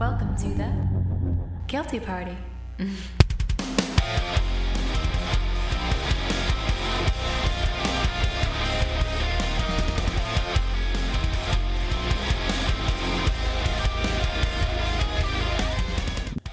Welcome to the Guilty Party.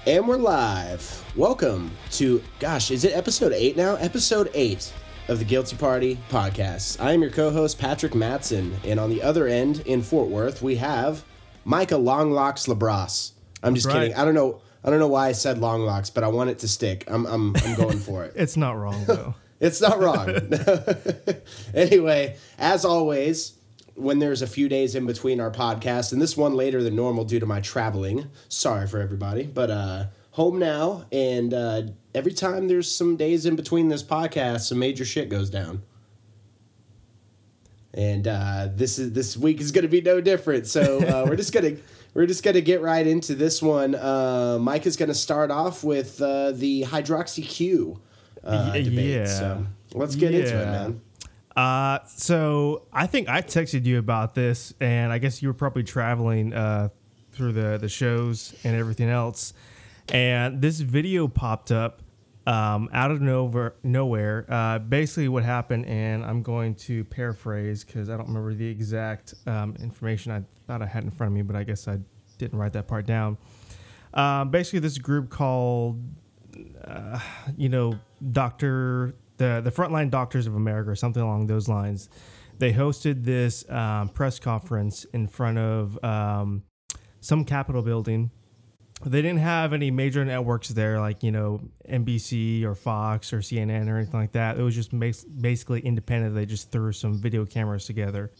And we're live. Welcome to, gosh, is it episode eight now? Episode eight of the Guilty Party podcast. I am your co host, Patrick Madsen. And on the other end in Fort Worth, we have Micah Longlocks Labrosse. I'm just Right. kidding. I don't know. I don't know why I said Longlocks, but I want it to stick. I'm, I'm, I'm going for it. It's not wrong though. It's not wrong. anyway, as always, when there's a few days in between our podcast, and this one later than normal due to my traveling. Sorry for everybody, but uh, home now, and uh, every time there's some days in between this podcast, some major shit goes down. And uh, this is this week is going to be no different. So uh, we're just gonna we're just gonna get right into this one. Uh, Mike is going to start off with uh, the hydroxy Q uh, debate. yeah. So let's get into it, man. Uh, so I think I texted you about this, and I guess you were probably traveling uh, through the the shows and everything else, and this video popped up um, out of nowhere. Nowhere. Uh, basically, what happened, and I'm going to paraphrase because I don't remember the exact um, information I thought I had in front of me, but I guess I didn't write that part down. Um, basically, this group called you know, doctor the the frontline doctors of America or something along those lines. They hosted this um, press conference in front of um, some Capitol building. They didn't have any major networks there, like you know NBC or Fox or CNN or anything like that. It was just basically independent. They just threw some video cameras together,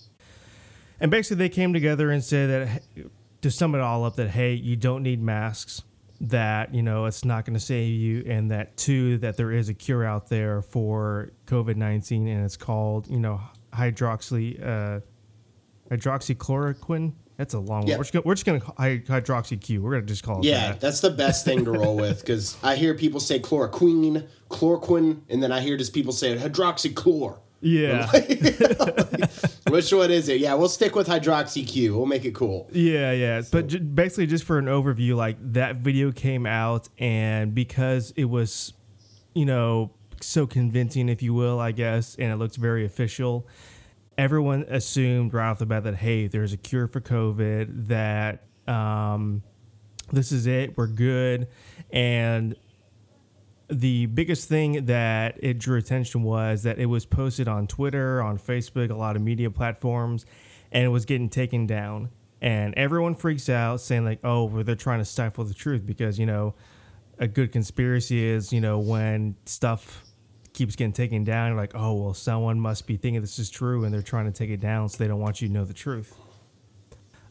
and basically they came together and said that to sum it all up, that hey, you don't need masks that you know it's not going to save you and that two that there is a cure out there for covid-19 and it's called you know hydroxy uh hydroxychloroquine that's a long Yeah. one we're just gonna, we're just gonna hydroxy q we're gonna just call it Yeah, that. that's the best thing to roll with because I hear people say chloroquine, chloroquine, and then I hear just people say hydroxychlor. yeah Which one is it? Yeah, we'll stick with hydroxy Q. We'll make it cool. Yeah, yeah. But ju- basically, just for an overview, like that video came out, and because it was, you know, so convincing, if you will, I guess, and it looks very official, everyone assumed right off the bat that, hey, there's a cure for COVID, that um, this is it, we're good. And the biggest thing that it drew attention was that it was posted on Twitter, on Facebook, a lot of media platforms, and it was getting taken down. And everyone freaks out, saying like, "Oh, well, they're trying to stifle the truth," because you know, a good conspiracy is you know when stuff keeps getting taken down, you're like, "Oh, well, someone must be thinking this is true, and they're trying to take it down, so they don't want you to know the truth."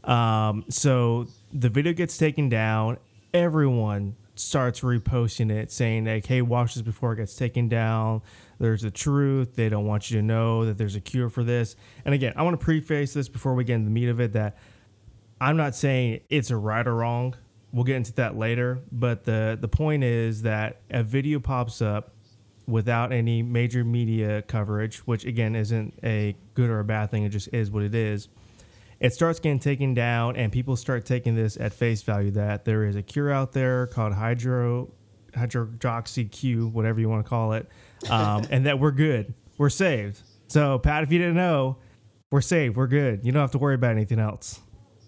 Um, so the video gets taken down. Everyone starts reposting it, saying like, "Hey, watch this before it gets taken down." There's the truth. They don't want you to know that there's a cure for this. And again, I want to preface this before we get into the meat of it that I'm not saying it's a right or wrong. We'll get into that later. But the the point is that a video pops up without any major media coverage, which again isn't a good or a bad thing. It just is what it is. It starts getting taken down and people start taking this at face value that there is a cure out there called hydro hydroxy q whatever you want to call it um, and that we're good. We're saved. So pat if you didn't know we're saved. We're good. You don't have to worry about anything else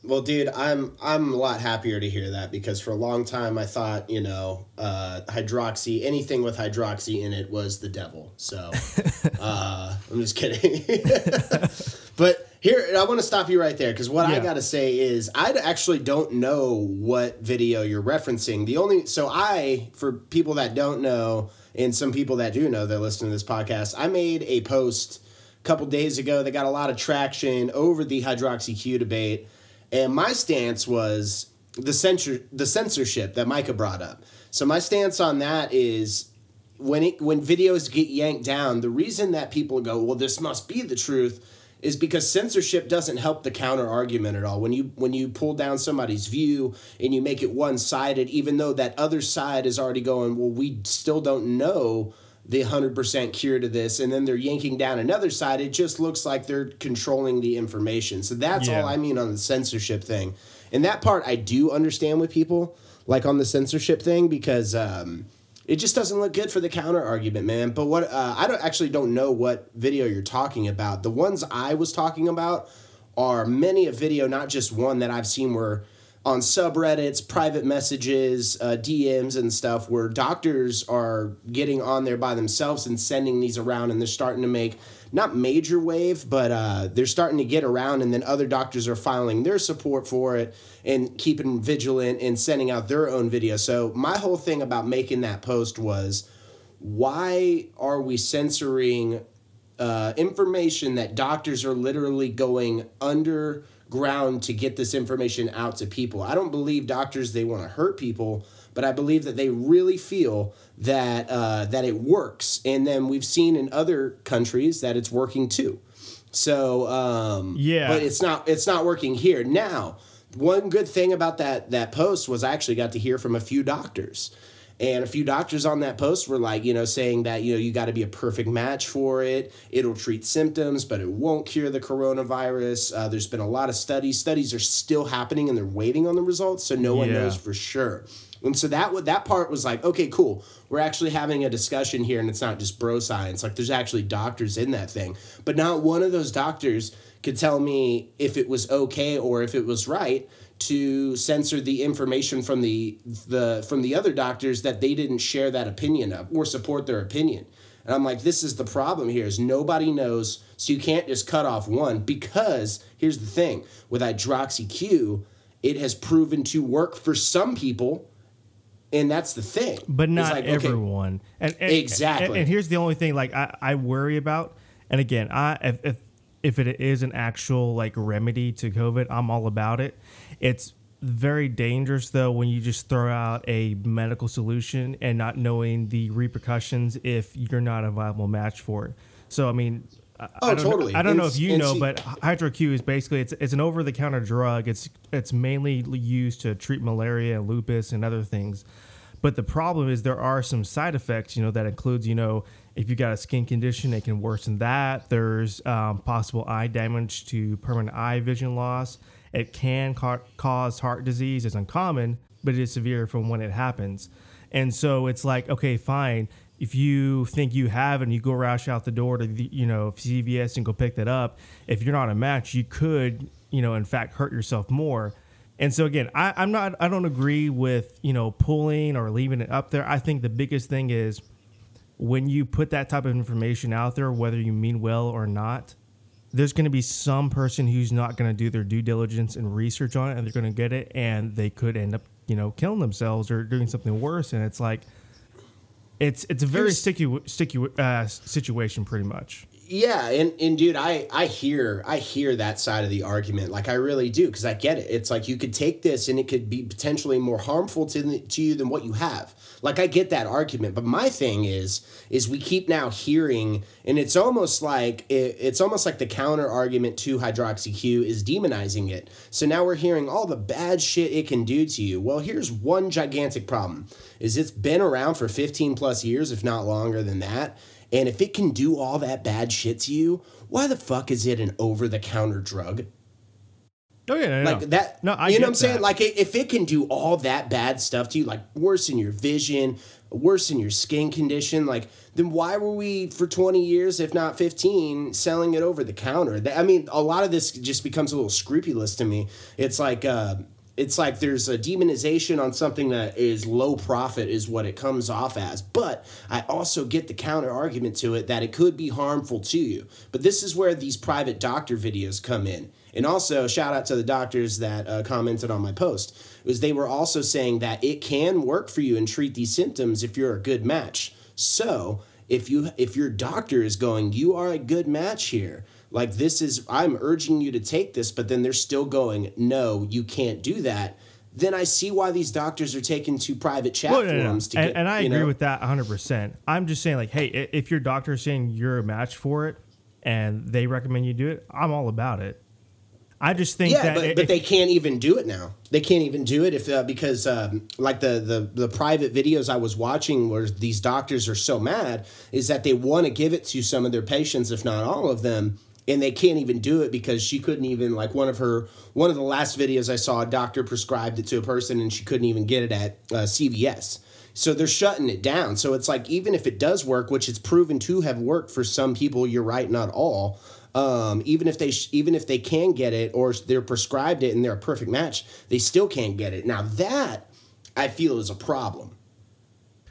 Well, dude, I'm I'm a lot happier to hear that because for a long time I thought you know uh, hydroxy anything with hydroxy in it was the devil. So uh, I'm just kidding. but here I want to stop you right there because what I got to say is I actually don't know what video you're referencing. The only so I for people that don't know and some people that do know that listen to this podcast, I made a post a couple days ago that got a lot of traction over the hydroxy Q debate. And my stance was the censor the censorship that Micah brought up. So my stance on that is when it when videos get yanked down, the reason that people go, well, this must be the truth, is because censorship doesn't help the counter argument at all. When you when you pull down somebody's view and you make it one sided, even though that other side is already going, well, we still don't know the 100% cure to this and then they're yanking down another side it just looks like they're controlling the information so that's Yeah. all i mean on the censorship thing and that part I do understand with people like on the censorship thing because um, it just doesn't look good for the counter argument, man. But what uh, I don't actually don't know what video you're talking about. The ones I was talking about are many a video, not just one that I've seen where on subreddits, private messages, uh, DMs, and stuff where doctors are getting on there by themselves and sending these around, and they're starting to make not major wave, but uh, they're starting to get around, and then other doctors are filing their support for it and keeping vigilant and sending out their own video. So my whole thing about making that post was, why are we censoring uh, information that doctors are literally going under? Ground to get this information out to people. I don't believe doctors they want to hurt people, but I believe that they really feel that uh, that it works. And then we've seen in other countries that it's working too. So um, yeah, but it's not it's not working here now. One good thing about that that post was I actually got to hear from a few doctors and a few doctors on that post were like, you know, saying that, you know, you got to be a perfect match for it. It'll treat symptoms, but it won't cure the coronavirus. Uh, there's been a lot of studies. Studies are still happening and they're waiting on the results, so no one Yeah. knows for sure. And so that that part was like, okay, cool. We're actually having a discussion here, and it's not just bro science. Like, there's actually doctors in that thing, but not one of those doctors could tell me if it was okay or if it was right to censor the information from the the from the other doctors that they didn't share that opinion of or support their opinion. And I'm like, this is the problem here is nobody knows, so you can't just cut off one because here's the thing with hydroxyq, it has proven to work for some people, and that's the thing. but not like, okay, everyone. And, and Exactly. And, and here's the only thing, like I, I worry about. And again, I if, if if it is an actual like remedy to COVID, I'm all about it. It's very dangerous though when you just throw out a medical solution and not knowing the repercussions if you're not a viable match for it. So I mean. I- Oh, I don't, totally. I don't know if you know, see- but HydroQ is basically it's it's an over the counter drug. It's it's mainly used to treat malaria, and lupus, and other things. But the problem is there are some side effects. You know that includes you know if you've got a skin condition, it can worsen that. There's um, possible eye damage to permanent eye vision loss. It can ca- cause heart disease. It's uncommon, but it is severe from when it happens. And so it's like, okay, fine. If you think you have and you go rush out the door to the, you know CVS and go pick that up, if you're not a match, you could you know in fact hurt yourself more. And so again, I, I'm not I don't agree with you know pulling or leaving it up there. I think the biggest thing is when you put that type of information out there, whether you mean well or not, there's going to be some person who's not going to do their due diligence and research on it, and they're going to get it, and they could end up, you know, killing themselves or doing something worse. And it's like, it's it's a very sticky sticky uh, situation, pretty much. Yeah and, and dude i i hear i hear that side of the argument. Like i really do because i get it. It's like you could take this and it could be potentially more harmful to, to you than what you have. Like i get that argument but my thing is is we keep now hearing and it's almost like it, it's almost like the counter argument to hydroxyq is demonizing it. So now we're hearing all the bad shit it can do to you. Well here's one gigantic problem is it's been around for 15 plus years if not longer than that and if it can do all that bad shit to you, why the fuck is it an over the counter drug? Oh yeah, no, Like no. that. No, I you know what I'm saying? Like if it can do all that bad stuff to you, like worsen your vision, worsen your skin condition, like then why were we for 20 years, if not 15, selling it over the counter? That- I mean, a lot of this just becomes a little scrupulous to me. It's like uh, it's like there's a demonization on something that is low profit is what it comes off as. But I also get the counter argument to it that it could be harmful to you. But this is where these private doctor videos come in. And also, shout out to the doctors that uh, commented on my post, was they were also saying that it can work for you and treat these symptoms if you're a good match. So if you if your doctor is going, you are a good match here. Like this is, I'm urging you to take this, but then they're still going, no, you can't do that. Then I see why these doctors are taken to private chat Well, no, no, no. to and, get. and I agree know? with that 100%. I'm just saying, like, hey, if your doctor is saying you're a match for it and they recommend you do it, I'm all about it. I just think yeah, that but, it- but they can't even do it now. They can't even do it if uh, because um, like the, the the private videos I was watching where these doctors are so mad is that they want to give it to some of their patients, if not all of them, and they can't even do it because she couldn't even like one of her one of the last videos I saw a doctor prescribed it to a person and she couldn't even get it at uh, CVS. So they're shutting it down. So it's like even if it does work, which it's proven to have worked for some people, you're right, not all. Um, even if they sh- even if they can get it or they're prescribed it and they're a perfect match, they still can't get it. Now that I feel is a problem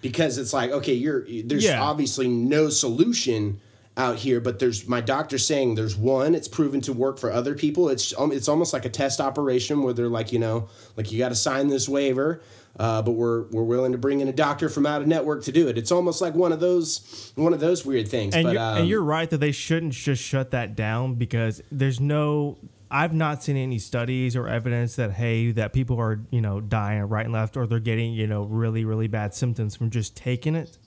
because it's like okay, you're there's Yeah. obviously no solution out here, but there's my doctor saying there's one. It's proven to work for other people. It's um, it's almost like a test operation where they're like you know like you got to sign this waiver. Uh, but we're we're willing to bring in a doctor from out of network to do it. It's almost like one of those one of those weird things. And but you're, um, and you're right that they shouldn't just shut that down because there's no. I've not seen any studies or evidence that hey that people are you know dying right and left or they're getting you know really really bad symptoms from just taking it.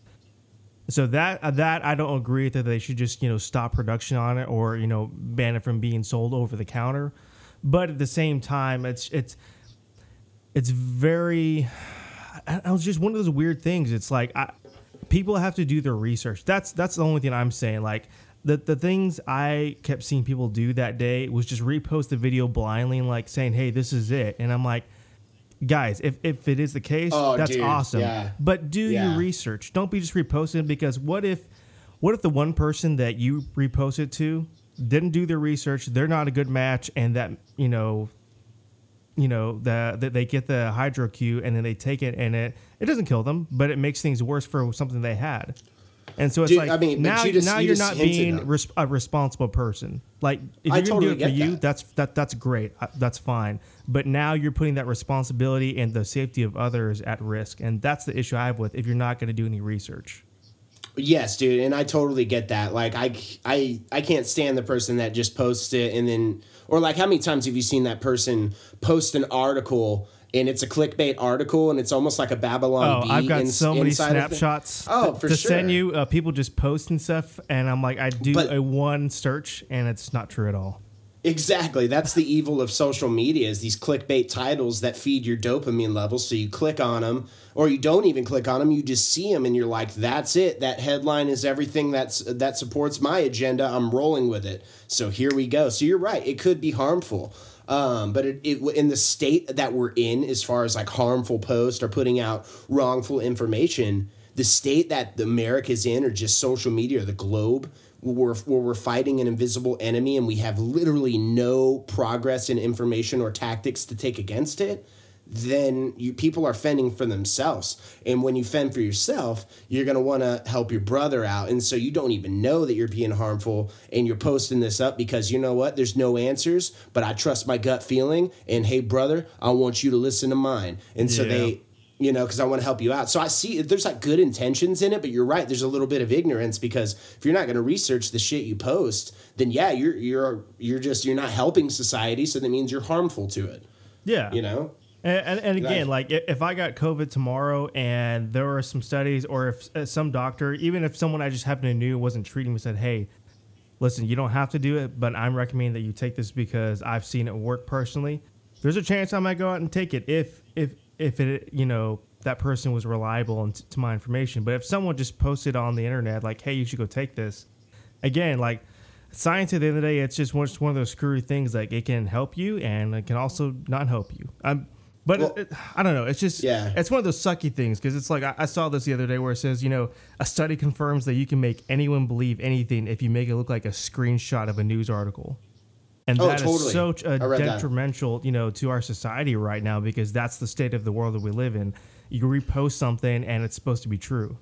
So that uh, that I don't agree that they should just you know stop production on it or you know ban it from being sold over the counter. But at the same time, it's it's it's very I, was just one of those weird things. It's like I, people have to do their research. That's that's the only thing I'm saying. Like the the things I kept seeing people do that day was just repost the video blindly and like saying, "Hey, this is it," and I'm like. Guys, if, if it is the case, Oh, that's dude, awesome. yeah. But do Yeah. your research. Don't be just reposting because what if what if the one person that you reposted to didn't do their research, they're not a good match and that, you know, you know that that they get the hydro Q and then they take it and it it doesn't kill them, but it makes things worse for something they had. And so it's Dude, like I mean, now now you you're not being res- a responsible person. Like if I you're gonna do it for you, that. that's that that's great. Uh, That's fine. But now you're putting that responsibility and the safety of others at risk, and that's the issue I have with if you're not going to do any research. Yes, dude, and I totally get that. Like I I I can't stand the person that just posts it and then or like how many times have you seen that person post an article and it's a clickbait article and it's almost like a Babylon Oh, Bee I've got ins- so many inside of it? snapshots Oh, to, for to send you. Uh, people just posting stuff, and I'm like, I do But- a one search, and it's not true at all. Exactly. That's the evil of social media is these clickbait titles that feed your dopamine levels. So you click on them or you don't even click on them. You just see them and you're like, that's it. That headline is everything that's that supports my agenda. I'm rolling with it. So here we go. So you're right. It could be harmful. Um, but it, it in the state that we're in, as far as like harmful posts or putting out wrongful information, the state that the America's in, or just social media, or the globe, where where we're fighting an invisible enemy and we have literally no progress in information or tactics to take against it, then you people are fending for themselves. And when you fend for yourself, you're gonna want to help your brother out. And so you don't even know that you're being harmful, and you're posting this up because you know what? There's no answers, but I trust my gut feeling. And hey, brother, I want you to listen to mine. And so Yeah. they you know, because I want to help you out. So I see there's like good intentions in it, but you're right. There's a little bit of ignorance because if you're not going to research the shit you post, then yeah, you're you're you're just you're not helping society. So that means you're harmful to it. Yeah, You know. And, and, again, Like- like if I got COVID tomorrow and there were some studies, or if uh, some doctor, even if someone I just happened to knew wasn't treating me, said, "Hey, listen, you don't have to do it, but I'm recommending that you take this because I've seen it work personally." There's a chance I might go out and take it if if if it you know that person was reliable and t- to my information. But if someone just posted on the internet like, "Hey, you should go take this," again, like science at the end of the day, it's just one, it's one of those screwy things. Like it can help you and it can also not help you. Um, but Well- it, I don't know. It's just Yeah. It's one of those sucky things because it's like I, I saw this the other day where it says you know a study confirms that you can make anyone believe anything if you make it look like a screenshot of a news article. And Oh, that is totally. such a I read that. detrimental, you know, to our society right now because that's the state of the world that we live in. You repost something and it's supposed to be true.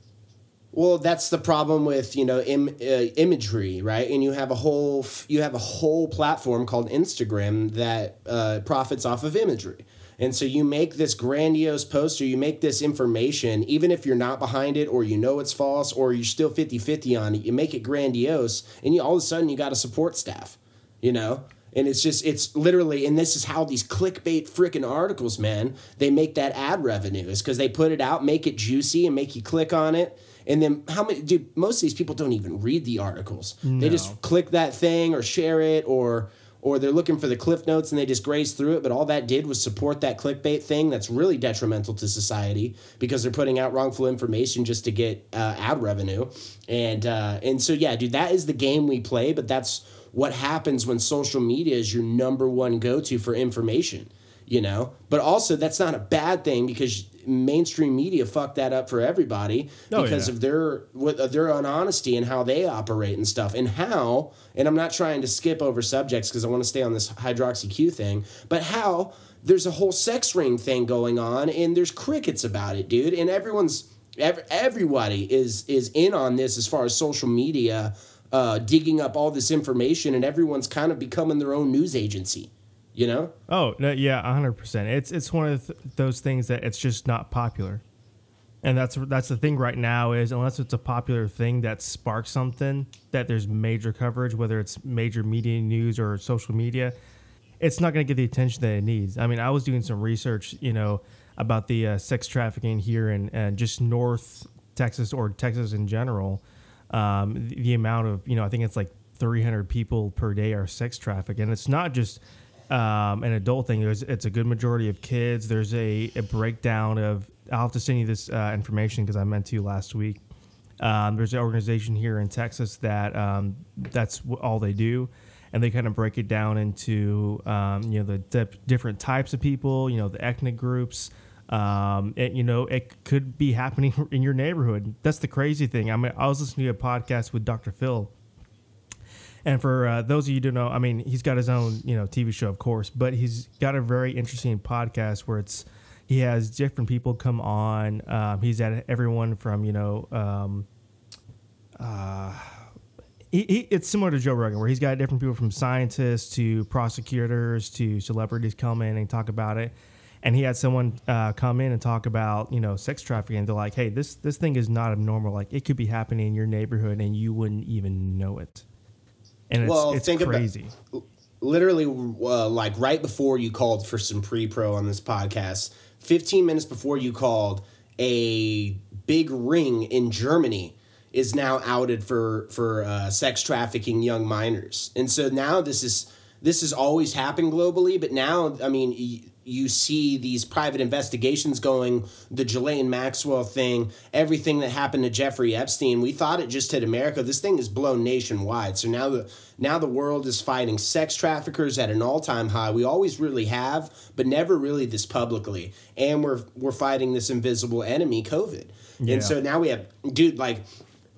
Well, that's the problem with you know Im, uh, imagery, right? And you have a whole f- you have a whole platform called Instagram that uh, profits off of imagery. And so you make this grandiose post or you make this information, even if you're not behind it or you know it's false or you're still 50 50 on it, you make it grandiose and you, all of a sudden you got a support staff, you know? And it's just, it's literally, and this is how these clickbait freaking articles, man, they make that ad revenue is because they put it out, make it juicy and make you click on it. And then how many, dude, most of these people don't even read the articles. They just click that thing or share it or, or they're looking for the cliff notes and they just graze through it but all that did was support that clickbait thing that's really detrimental to society because they're putting out wrongful information just to get uh, ad revenue. And uh, and so yeah dude that is the game we play but that's what happens when social media is your number one go to for information, you know? But also, that's not a bad thing because mainstream media fucked that up for everybody Oh, because yeah. of their with uh, their unhonesty and how they operate and stuff and how and I'm not trying to skip over subjects because I want to stay on this hydroxy Q thing but how there's a whole sex ring thing going on and there's crickets about it dude and everyone's ev- everybody is is in on this as far as social media uh, digging up all this information and everyone's kind of becoming their own news agency you know Oh no, yeah, hundred percent. It's it's one of th- those things that it's just not popular, and that's that's the thing right now is unless it's a popular thing that sparks something that there's major coverage, whether it's major media news or social media, it's not going to get the attention that it needs. I mean, I was doing some research, you know, about the uh, sex trafficking here in and just North Texas or Texas in general. Um, the, the amount of you know, I think it's like 300 people per day are sex trafficked, and it's not just um, an adult thing. There's it's a good majority of kids. There's a, a breakdown of. I'll have to send you this uh, information because I meant to last week. Um, there's an organization here in Texas that um, that's all they do, and they kind of break it down into um, you know the dip- different types of people, you know the ethnic groups. Um, you know it could be happening in your neighborhood. That's the crazy thing. I mean, I was listening to a podcast with Dr. Phil, and for uh, those of you who don't know, I mean, he's got his own you know TV show, of course, but he's got a very interesting podcast where it's he has different people come on. Um, he's had everyone from you know. Um, he, he, it's similar to Joe Rogan, where he's got different people from scientists to prosecutors to celebrities come in and talk about it. And he had someone uh, come in and talk about, you know, sex trafficking. They're like, "Hey, this this thing is not abnormal. Like, it could be happening in your neighborhood, and you wouldn't even know it." And it's, Well, it's think about- crazy. literally uh, like right before you called for some pre-pro on this podcast 15 minutes before you called a big ring in germany is now outed for for uh, sex trafficking young minors and so now this is this has always happened globally but now i mean y- you see these private investigations going, the Ghislaine Maxwell thing, everything that happened to Jeffrey Epstein. We thought it just hit America. This thing is blown nationwide. So now the now the world is fighting sex traffickers at an all time high. We always really have, but never really this publicly. And we're we're fighting this invisible enemy, COVID. Yeah. And so now we have, dude, like.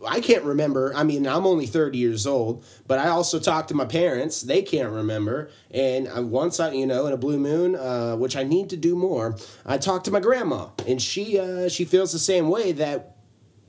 I can't remember. I mean, I'm only 30 years old, but I also talked to my parents. They can't remember. And I, once I, you know, in a blue moon, uh, which I need to do more, I talked to my grandma, and she uh, she feels the same way that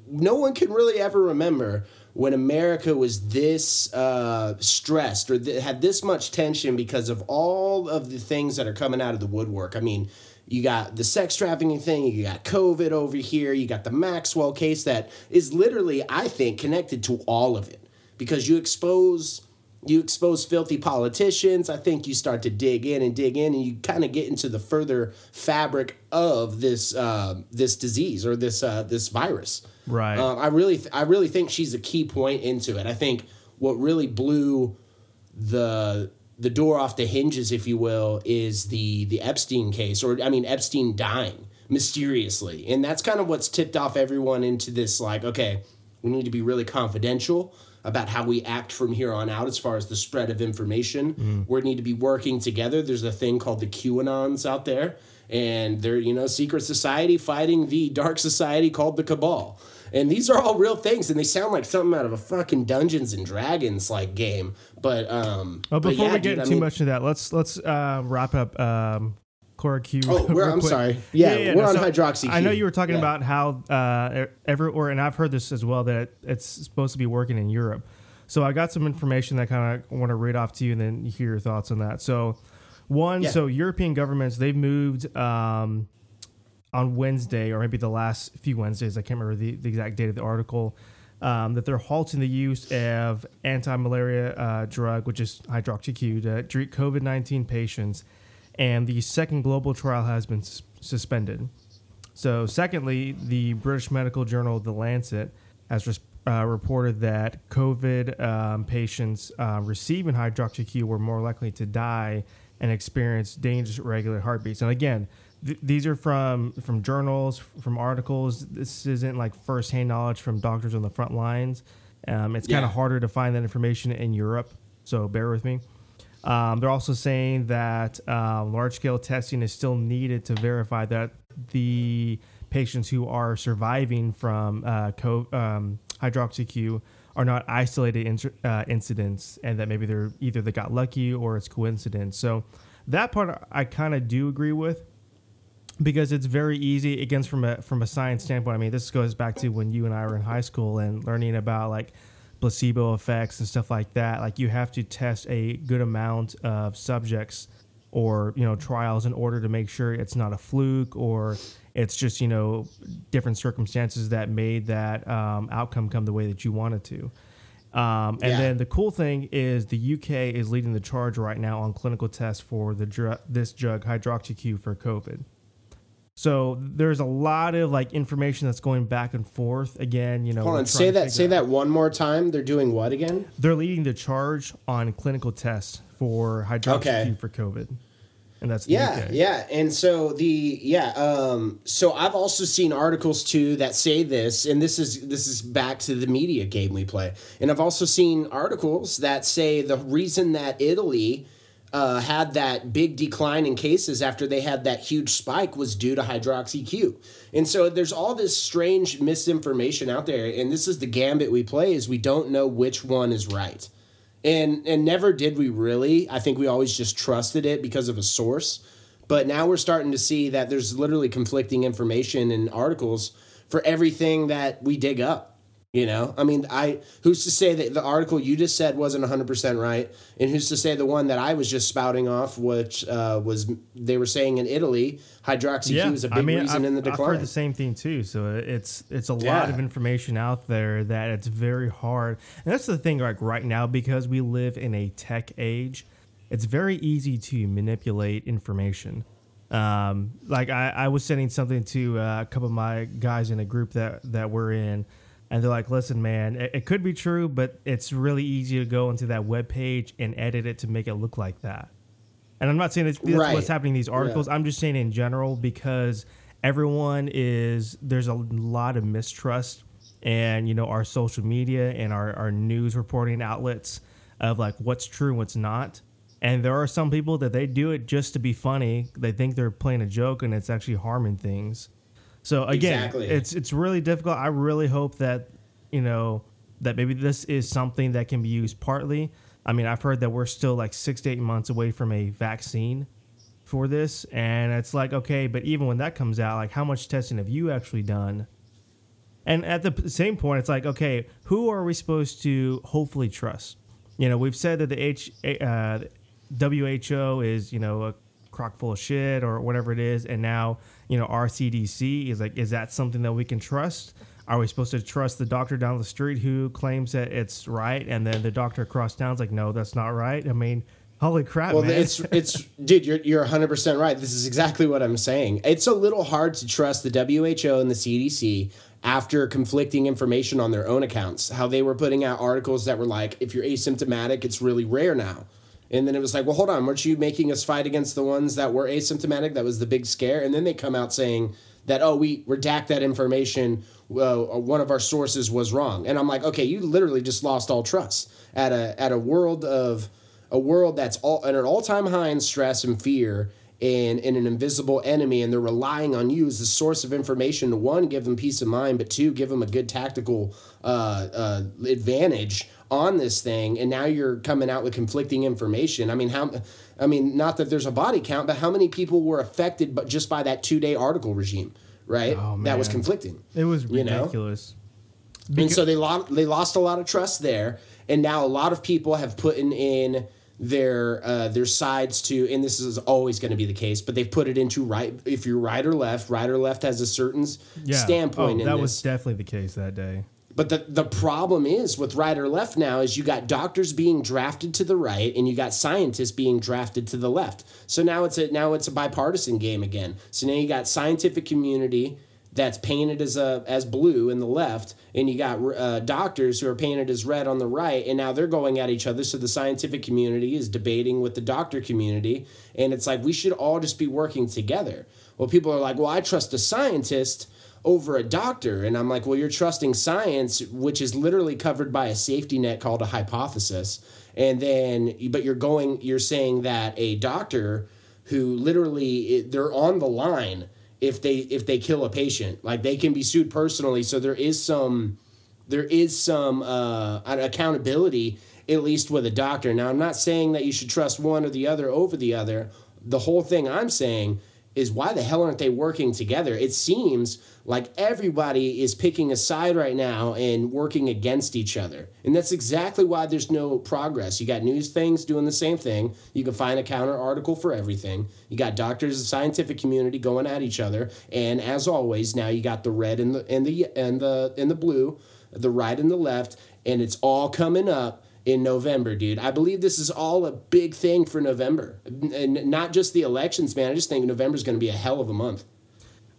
no one can really ever remember when America was this uh, stressed or th- had this much tension because of all of the things that are coming out of the woodwork. I mean, you got the sex trafficking thing, you got COVID over here, you got the Maxwell case that is literally, I think, connected to all of it because you expose you expose filthy politicians. I think you start to dig in and dig in, and you kind of get into the further fabric of this uh, this disease or this uh, this virus. Right. Um, I really, th- I really think she's a key point into it. I think what really blew the the door off the hinges, if you will, is the the Epstein case, or I mean Epstein dying mysteriously, and that's kind of what's tipped off everyone into this. Like, okay, we need to be really confidential about how we act from here on out as far as the spread of information. Mm. We need to be working together. There's a thing called the QAnons out there, and they're you know secret society fighting the dark society called the Cabal. And these are all real things, and they sound like something out of a fucking Dungeons and Dragons like game. But um, Oh, but before yeah, we get dude, I too mean- much into that, let's let's uh, wrap up um, Cora Q. Oh, we're, I'm quick. sorry. Yeah, we're on hydroxy. I know you were talking Yeah. about how uh, every, or and I've heard this as well that it's supposed to be working in Europe. So I got some information that kind of want to read off to you and then hear your thoughts on that. So one, Yeah. so European governments they've moved um, on Wednesday or maybe the last few Wednesdays. I can't remember the, the exact date of the article. Um, that they're halting the use of anti-malaria uh, drug, which is hydroxyQ, to treat COVID-19 patients, and the second global trial has been sus- suspended. So, secondly, the British medical journal The Lancet has res- uh, reported that COVID um, patients uh, receiving hydroxyQ were more likely to die and experience dangerous irregular heartbeats. And again, th- these are from from journals, from articles. This isn't like firsthand knowledge from doctors on the front lines. Um, it's kind of harder to find that information in Europe. so bear with me. Um, they're also saying that um, large scale testing is still needed to verify that the patients who are surviving from uh, co- um, hydroxyQ are not isolated in- uh, incidents and that maybe they're either they got lucky or it's coincidence. So that part I kind of do agree with because it's very easy again from a from a science standpoint. I mean, this goes back to when you and I were in high school and learning about like placebo effects and stuff like that. Like you have to test a good amount of subjects or you know trials in order to make sure it's not a fluke or it's just you know different circumstances that made that um, outcome come the way that you wanted to. Um, and Yeah. then the cool thing is the UK is leading the charge right now on clinical tests for the dr- this drug hydroxyQ for COVID. So there's a lot of like information that's going back and forth. Again, you know, Hold on, say that. Say out- that one more time. They're doing what again? They're leading the charge on clinical tests for hydroxyQ Okay. for COVID, and that's the Yeah, UK. yeah. And so the yeah, um so I've also seen articles too that say this and this is this is back to the media game we play. And I've also seen articles that say the reason that Italy uh, had that big decline in cases after they had that huge spike was due to hydroxyQ. And so there's all this strange misinformation out there and this is the gambit we play is we don't know which one is right. And and never did we really. I think we always just trusted it because of a source. But now we're starting to see that there's literally conflicting information in articles for everything that we dig up you know i mean i who's to say that the article you just said wasn't 100% right and who's to say the one that i was just spouting off which uh, was they were saying in italy hydroxyq is a big reason I've, in the I've decline heard the same thing too. So it's it's a lot Yeah. of information out there that it's very hard. And that's the thing, like right now, because we live in a tech age, it's very easy to manipulate information. Um, like I, I was sending something to uh, a couple of my guys in a group that that we're in, and they're like, "Listen, man, it, it could be true, but it's really easy to go into that web page and edit it to make it look like that." And I'm not saying that's, that's Right. what's happening in these articles. I'm just saying in general because everyone is there's a lot of mistrust and you know our social media and our, our news reporting outlets of like what's true and what's not. And there are some people that they do it just to be funny. They think they're playing a joke and it's actually harming things. So again, Exactly. it's it's really difficult. I really hope that you know that maybe this is something that can be used partly. I mean, I've heard that we're still like six to eight months away from a vaccine for this, and it's like okay, but even when that comes out, like how much testing have you actually done? And at the same point, it's like okay, who are we supposed to hopefully trust? You know, we've said that the H, uh, WHO is you know a crock full of shit or whatever it is, and now you know our CDC is like, is that something that we can trust? Are we supposed to trust the doctor down the street who claims that it's right, and then the doctor across town's like, no, that's not right? I mean, holy crap, Well, man! it's it's dude, you're you're 100 percent right. This is exactly what I'm saying. It's a little hard to trust the WHO and the CDC after conflicting information on their own accounts. How they were putting out articles that were like, if you're asymptomatic, it's really rare now. And then it was like, well, hold on, weren't you making us fight against the ones that were asymptomatic? That was the big scare. And then they come out saying that, oh, we redact that information. Well, one of our sources was wrong. And I'm like, okay, you literally just lost all trust at a at a world of a world that's all at an all time high in stress and fear and, and an invisible enemy, and they're relying on you as the source of information to one, give them peace of mind, but two, give them a good tactical uh, uh, advantage on this thing. And now you're coming out with conflicting information. I mean, how? I mean, not that there's a body count, but how many people were affected, but just by that two day article regime, right? Oh, that was conflicting. it was you know? ridiculous. and so they lost they lost a lot of trust there, and now a lot of people have put in, in their uh, their sides to, and this is always going to be the case, but they've put it into right. If you're right or left, right or left has a certain Yeah. standpoint Oh, in that this. was definitely the case that day. But the, the problem is with right or left now is you got doctors being drafted to the right and you got scientists being drafted to the left. So now it's a now it's a bipartisan game again. So now you got scientific community that's painted as a as blue in the left, and you got uh, doctors who are painted as red on the right, and now they're going at each other. So the scientific community is debating with the doctor community, and it's like we should all just be working together. Well, people are like, well, I trust a scientist over a doctor. And I'm like, well, you're trusting science, which is literally covered by a safety net called a hypothesis. and then but you're going you're saying that a doctor who literally they're on the line if they if they kill a patient like they can be sued personally so there is some there is some uh, accountability at least with a doctor now i'm not saying that you should trust one or the other over the other the whole thing i'm saying is why the hell aren't they working together? It seems like everybody is picking a side right now and working against each other. And that's exactly why there's no progress. You got news things doing the same thing. You can find a counter article for everything. You got doctors, the scientific community going at each other. And as always, now you got the red and the and the and the and the blue, the right and the left, and it's all coming up in November, dude. I believe this is all a big thing for November, and not just the elections, man. I just think November is going to be a hell of a month.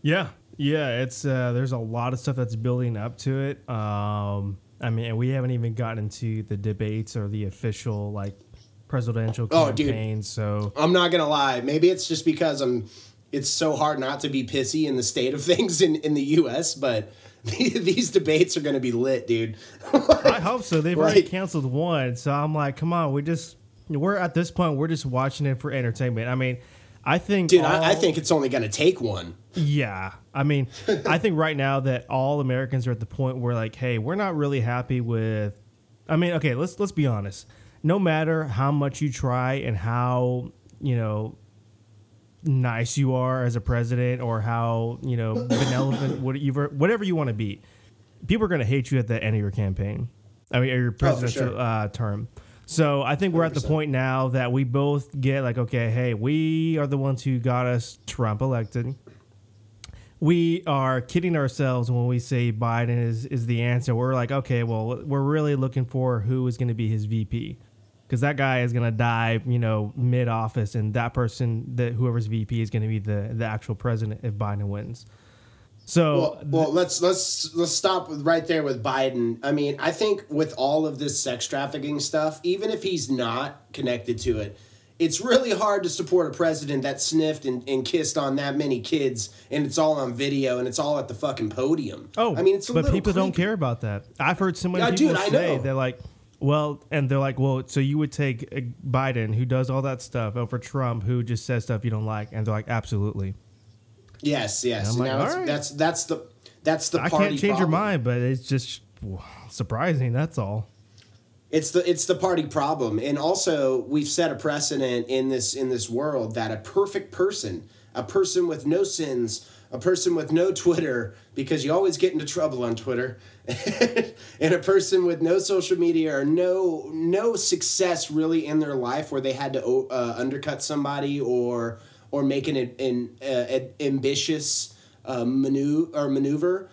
Yeah, yeah. It's uh, there's a lot of stuff that's building up to it. Um, I mean, we haven't even gotten into the debates or the official like presidential campaign. Oh, dude. So I'm not gonna lie. Maybe it's just because I'm. It's so hard not to be pissy in the state of things in in the U.S., but these debates are going to be lit, dude. I hope so. They've already canceled one, so I'm like, come on, we just we're at this point, we're just watching it for entertainment. I mean, I think, dude, all, I, I, think it's only going to take one. Yeah, I mean, I think right now that all Americans are at the point where like, hey, we're not really happy with. I mean, okay, let's let's be honest. No matter how much you try and how you know nice you are as a president or how you know benevolent whatever whatever you want to be people are going to hate you at the end of your campaign. I mean your oh, presidential oh, sure. uh, term. So i think we're at the point now that we both get like okay hey we are the ones who got us trump elected. We are kidding ourselves when we say biden is, is the answer. We're like okay well we're really looking for who is going to be his vp because that guy is gonna die, you know, mid office, and that person, that whoever's VP, is gonna be the the actual president if Biden wins. So well, well, let's let's let's stop right there with Biden. I mean, I think with all of this sex trafficking stuff, even if he's not connected to it, it's really hard to support a president that sniffed and, and kissed on that many kids, and it's all on video and it's all at the fucking podium. Oh, I mean, it's but people creepy. don't care about that. I've heard so many yeah, people dude, say they're like well, and they're like, well, so you would take uh, Biden, who does all that stuff, over Trump, who just says stuff you don't like, and they're like, absolutely. Yes, yes. Like, right. That's that's the that's the. I can't change problem. your mind, but it's just surprising. That's all. It's the it's the party problem, and also we've set a precedent in this in this world that a perfect person, a person with no sins, a person with no Twitter because you always get into trouble on Twitter, and a person with no social media or no no success really in their life where they had to uh, undercut somebody or or make an an, uh, ambitious uh, maneuver or maneuver.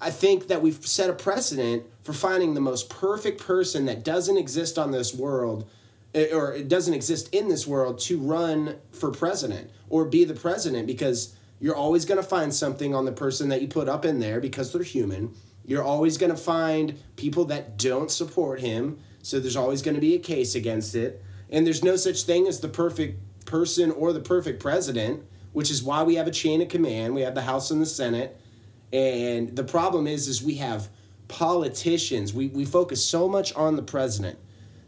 I think that we've set a precedent for finding the most perfect person that doesn't exist on this world eh, or it doesn't exist in this world to run for president or be the president because you're always going to find something on the person that you put up in there because they're human. You're always going to find people that don't support him. So there's always going to be a case against it. And there's no such thing as the perfect person or the perfect president, which is why we have a chain of command. We have the House and the Senate. And the problem is is we have politicians. We we focus so much on the president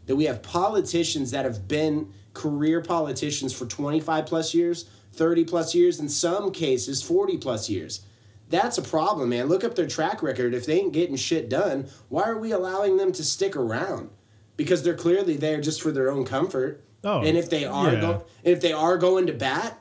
that we have politicians that have been career politicians for 25 plus years 30 plus years, in some cases, 40 plus years. That's a problem, man. Look up their track record. If they ain't getting shit done, why are we allowing them to stick around? Because they're clearly there just for their own comfort. Oh, and if they are yeah. go- if they are going to bat,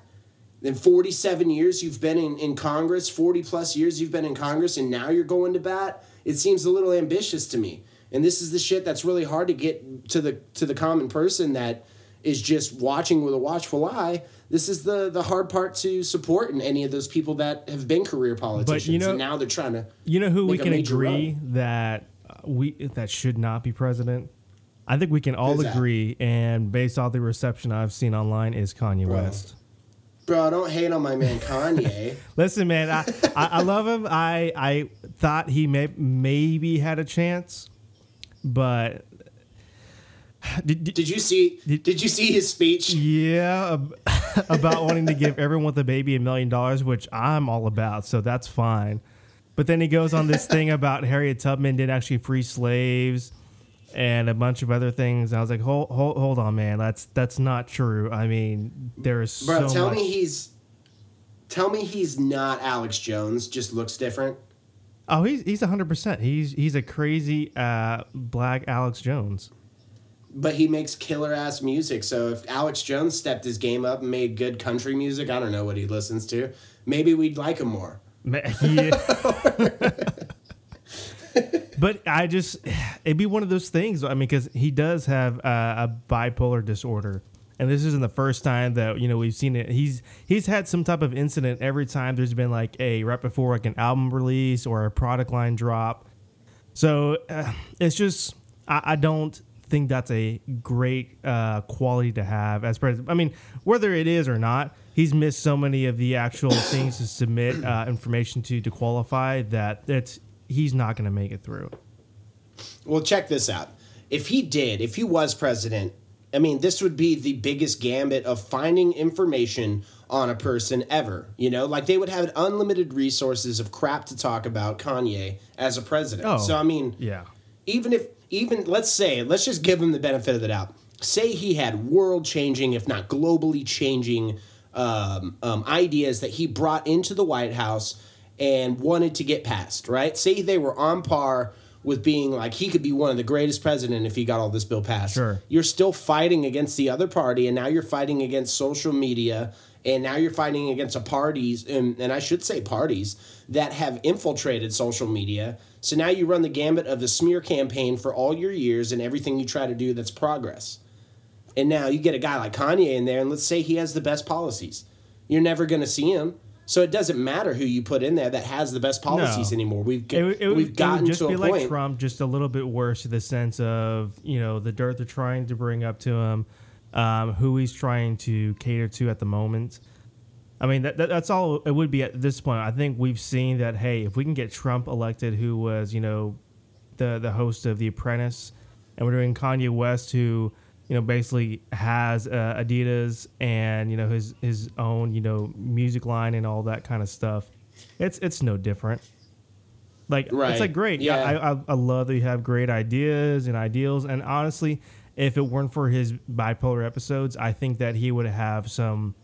then 47 years you've been in, in Congress, 40 plus years you've been in Congress, and now you're going to bat, it seems a little ambitious to me. And this is the shit that's really hard to get to the to the common person that is just watching with a watchful eye this is the the hard part to support in any of those people that have been career politicians. But you know, and now they're trying to. You know who we can agree run. that uh, we that should not be president. I think we can all Who's agree, that? and based off the reception I've seen online, is Kanye Bro. West. Bro, don't hate on my man Kanye. Listen, man, I, I, I love him. I I thought he may maybe had a chance, but did, did, did, you see? Did, did, you see his speech? Yeah, about wanting to give everyone with a baby a million dollars, which I'm all about, so that's fine. But then he goes on this thing about Harriet Tubman did actually free slaves, and a bunch of other things. I was like, hold, hold, hold on, man. That's that's not true. I mean, there's Bro, so tell much. me he's tell me he's not Alex Jones, just looks different. oh, he's he's hundred percent. He's he's a crazy uh, black Alex Jones. But he makes killer ass music. So if Alex Jones stepped his game up and made good country music, I don't know what he listens to. Maybe we'd like him more. But I just, it'd be one of those things. I mean, because he does have a bipolar disorder, and this isn't the first time that you know we've seen it. He's he's had some type of incident every time there's been like a right before like an album release or a product line drop. So uh, it's just I, I don't think that's a great uh, quality to have as president. I mean, whether it is or not, he's missed so many of the actual things to submit uh, information to to qualify that it's he's not going to make it through. Well, check this out. If he did, if he was president, I mean, this would be the biggest gambit of finding information on a person ever. You know, like they would have unlimited resources of crap to talk about Kanye as a president. Oh. So, I mean, Yeah. even if, even, let's say, let's just give him the benefit of the doubt. Say he had world changing, if not globally changing, um, um, ideas that he brought into the White House and wanted to get passed, right? Say they were on par with being like he could be one of the greatest president if he got all this bill passed. Sure. You're still fighting against the other party, and now you're fighting against social media, and now you're fighting against a parties, and, and I should say parties that have infiltrated social media. So now you run the gambit of the smear campaign for all your years and everything you try to do that's progress. And now you get a guy like Kanye in there, and let's say he has the best policies. You're never going to see him. So it doesn't matter who you put in there that has the best policies No. anymore. We've It, it, we've it gotten just to be a like point. Trump, just a little bit worse in the sense of you know the dirt they're trying to bring up to him, um, who he's trying to cater to at the moment. I mean that, that that's all it would be at this point. I think we've seen that. Hey, if we can get Trump elected, who was you know the the host of The Apprentice, and we're doing Kanye West, who you know basically has uh, Adidas and you know his his own you know music line and all that kind of stuff. It's it's no different. Like Right. it's like great. Yeah. I, I I love that you have great ideas and ideals. And honestly, if it weren't for his bipolar episodes, I think that he would have some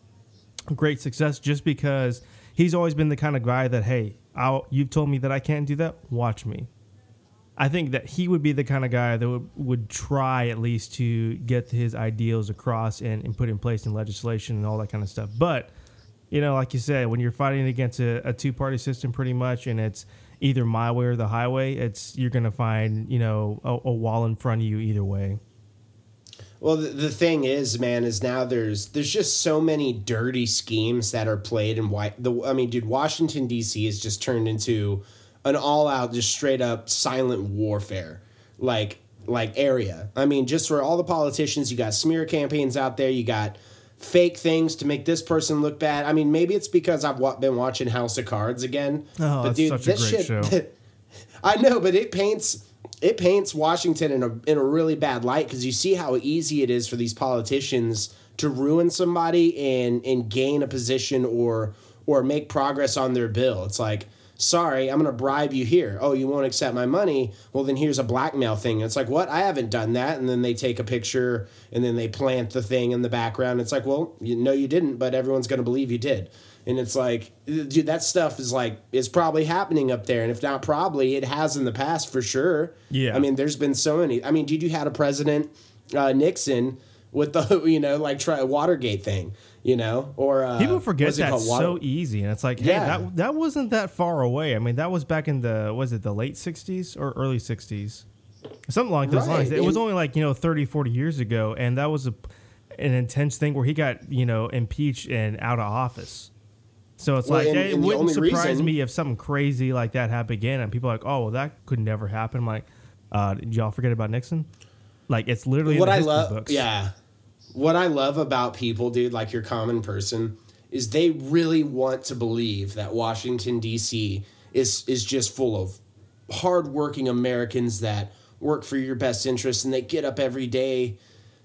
great success just because he's always been the kind of guy that hey, I'll, you've told me that I can't do that. Watch me. I think that he would be the kind of guy that would, would try at least to get his ideals across and, and put in place in legislation and all that kind of stuff. But, you know, like you said, when you're fighting against a, a two party system pretty much and it's either my way or the highway, it's you're going to find, you know, a, a wall in front of you either way. Well, the, the thing is, man, is now there's there's just so many dirty schemes that are played and why the I mean, dude, Washington D.C. has just turned into an all out, just straight up silent warfare, like like area. I mean, just for all the politicians, you got smear campaigns out there, you got fake things to make this person look bad. I mean, maybe it's because I've wa- been watching House of Cards again. Oh, that's such a great show. I know, but it paints it paints Washington in a in a really bad light because you see how easy it is for these politicians to ruin somebody and and gain a position or or make progress on their bill. It's like, sorry, I'm gonna bribe you here. Oh, you won't accept my money? Well, then here's a blackmail thing. It's like, what? I haven't done that. And then they take a picture and then they plant the thing in the background. It's like, well, you know you didn't, but everyone's gonna believe you did. And it's like, dude, that stuff is like is probably happening up there, and if not probably, it has in the past for sure. Yeah. I mean, there's been so many. I mean, dude, you had a president, uh, Nixon, with the you know like try Watergate thing, you know, or uh, People forget that called? So easy, and it's like, hey, Yeah. that that wasn't that far away. I mean, that was back in the was it the late '60s or early '60s, something like those Right, lines. It was only like you know 30, 40 years ago, and that was a an intense thing where he got you know impeached and out of office. So it's Well, like and- it and wouldn't surprise reason- me if something crazy like that happened again, and people are like, oh, well, that could never happen. I'm like, uh, did y'all forget about Nixon? Like it's literally what in the I love, books. yeah, what I love about people, dude, like your common person, is they really want to believe that Washington D.C. is is just full of hardworking Americans that work for your best interest, and they get up every day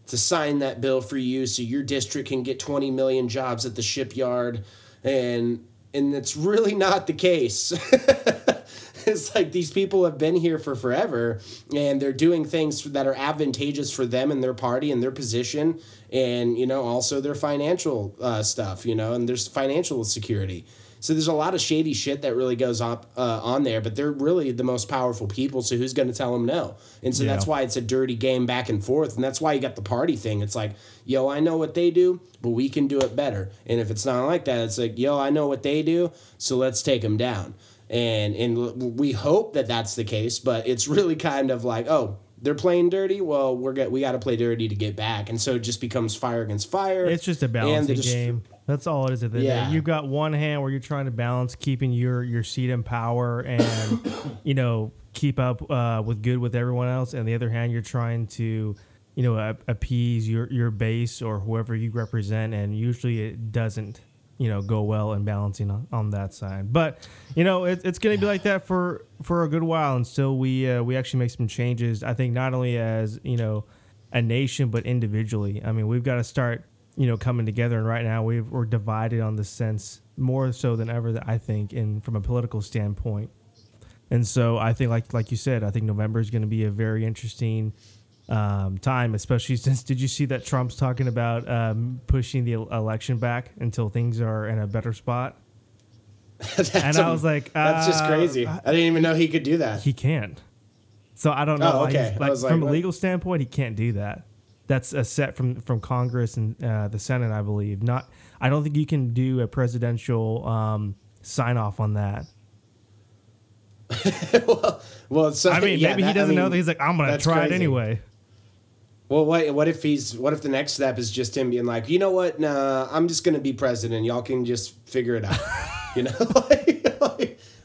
to sign that bill for you, so your district can get twenty million jobs at the shipyard, and and it's really not the case. it's like these people have been here for forever and they're doing things that are advantageous for them and their party and their position and you know also their financial uh, stuff you know and there's financial security so there's a lot of shady shit that really goes up uh, on there but they're really the most powerful people so who's going to tell them no? And so Yeah. that's why it's a dirty game back and forth and that's why you got the party thing. It's like yo i know what they do but we can do it better. And if it's not like that it's like yo i know what they do so let's take them down. And and we hope that that's the case but it's really kind of like oh they're playing dirty? Well we're get, we got to play dirty to get back. And so it just becomes fire against fire. It's just a and balancing just- game. That's all it is. At the end. Yeah. You've got one hand where you're trying to balance keeping your your seat in power and you know keep up uh, with good with everyone else, and the other hand you're trying to you know appease your your base or whoever you represent, and usually it doesn't you know go well in balancing on, on that side. But you know it, it's going to be like that for for a good while until we uh, we actually make some changes. I think not only as you know a nation but individually. I mean we've got to start you know coming together. And right now we've, we're divided on the sense more so than ever that i think in from a political standpoint. And so i think like like you said i think november is going to be a very interesting um, time especially since did you see that trump's talking about um, pushing the election back until things are in a better spot? And I was like, that's just uh, crazy. I didn't even know he could do that. He can't. so i don't know. Oh, okay. Like, like, from a legal standpoint he can't do that that's a set from from congress and uh, the senate i believe not i don't think you can do a presidential um, sign off on that well so, i mean yeah, maybe he that- I doesn't know mean, that he's like i'm gonna try it anyway Well, what what if he's what if the next step is just him being like, you know what? Nah, I'm just gonna be president. Y'all can just figure it out. you know,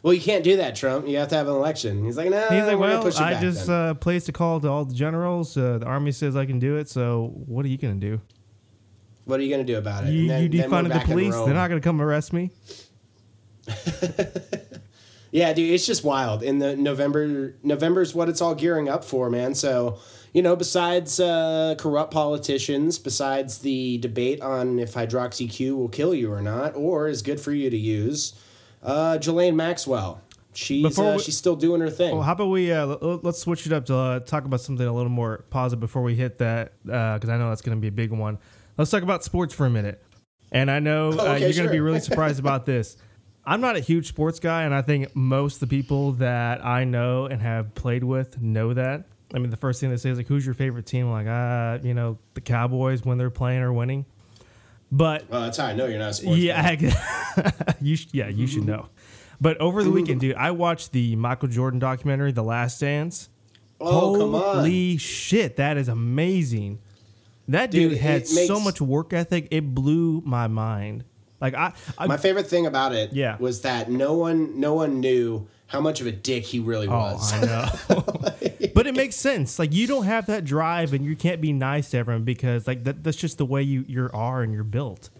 well, you can't do that, Trump. You have to have an election. He's like, no. he's like well i just then." uh, placed a call to all the generals uh, the army says i can do it so what are you gonna do what are you gonna do about it? you, then- you defunded the police they're not gonna come arrest me Yeah, dude, it's just wild. In the November, November's what it's all gearing up for, man. So, you know, besides uh, corrupt politicians, besides the debate on if hydroxyQ will kill you or not, or is good for you to use, uh, Ghislaine Maxwell, she's uh, we- she's still doing her thing. Well, how about we uh, let's switch it up to uh, talk about something a little more positive before we hit that because I know that's going to be a big one. Let's talk about sports for a minute. And I know Oh, uh, okay, you're going to be really surprised about this. I'm not a huge sports guy, and I think most of the people that I know and have played with know that. I mean, the first thing they say is like, "Who's your favorite team?" I'm like, ah, you know, the Cowboys when they're playing or winning. But well, that's how I know you're not a sports. yeah, fan. I- you sh- yeah, you should mm-hmm. know. But over the mm-hmm. weekend, dude, I watched the Michael Jordan documentary, The Last Dance. Oh, come on. Holy shit, that is amazing. That dude, Dude, had it so much work ethic; it blew my mind. Like I, I My favorite thing about it Yeah. was that no one no one knew how much of a dick he really oh, was. I know. But it makes sense. Like you don't have that drive, and you can't be nice to everyone because like that, that's just the way you you are and you're built.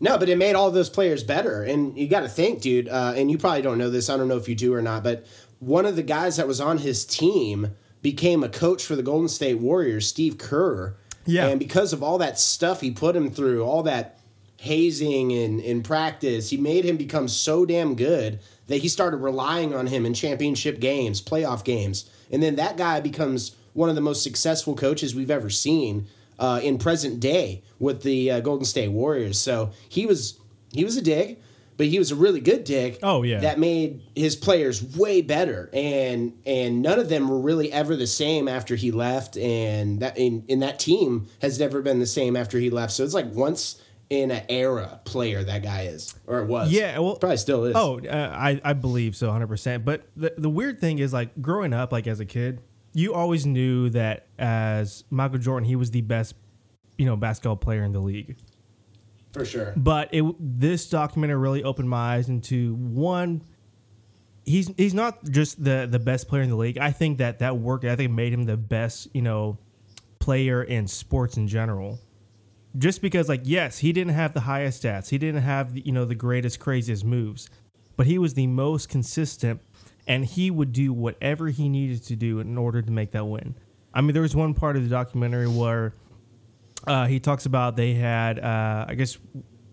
No, but it made all those players better. And you got to think, dude, uh, and you probably don't know this. I don't know if you do or not, but one of the guys that was on his team became a coach for the Golden State Warriors, Steve Kerr. Yeah. And because of all that stuff he put him through, all that hazing in, in practice, he made him become so damn good that he started relying on him in championship games, playoff games. And then that guy becomes one of the most successful coaches we've ever seen uh, in present day with the uh, Golden State Warriors. So he was he was a dig, but he was a really good dig. Oh, yeah. that made his players way better, and and none of them were really ever the same after he left, and that in, in that team has never been the same after he left. So it's like once in an era player that guy is, or it was. Yeah, well- probably still is. Oh, uh, I I believe so, hundred percent. But the the weird thing is, like growing up, like as a kid, you always knew that as Michael Jordan, he was the best, you know, basketball player in the league. for sure. But it this documentary really opened my eyes into one. He's he's not just the the best player in the league. I think that that work ethic made him the best, you know, player in sports in general. Just because, like, yes, he didn't have the highest stats, he didn't have you know the greatest, craziest moves, but he was the most consistent, and he would do whatever he needed to do in order to make that win. I mean, there was one part of the documentary where uh, he talks about they had, uh, I guess,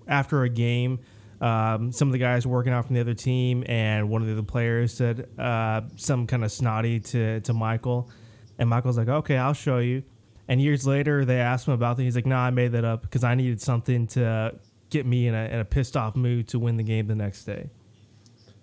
after a game, um, some of the guys working out from the other team, and one of the other players said uh, some kind of snotty to to Michael, and Michael's like, "Okay, I'll show you." And years later, they asked him about it. He's like, "No, nah, I made that up because I needed something to get me in a, in a pissed off mood to win the game the next day."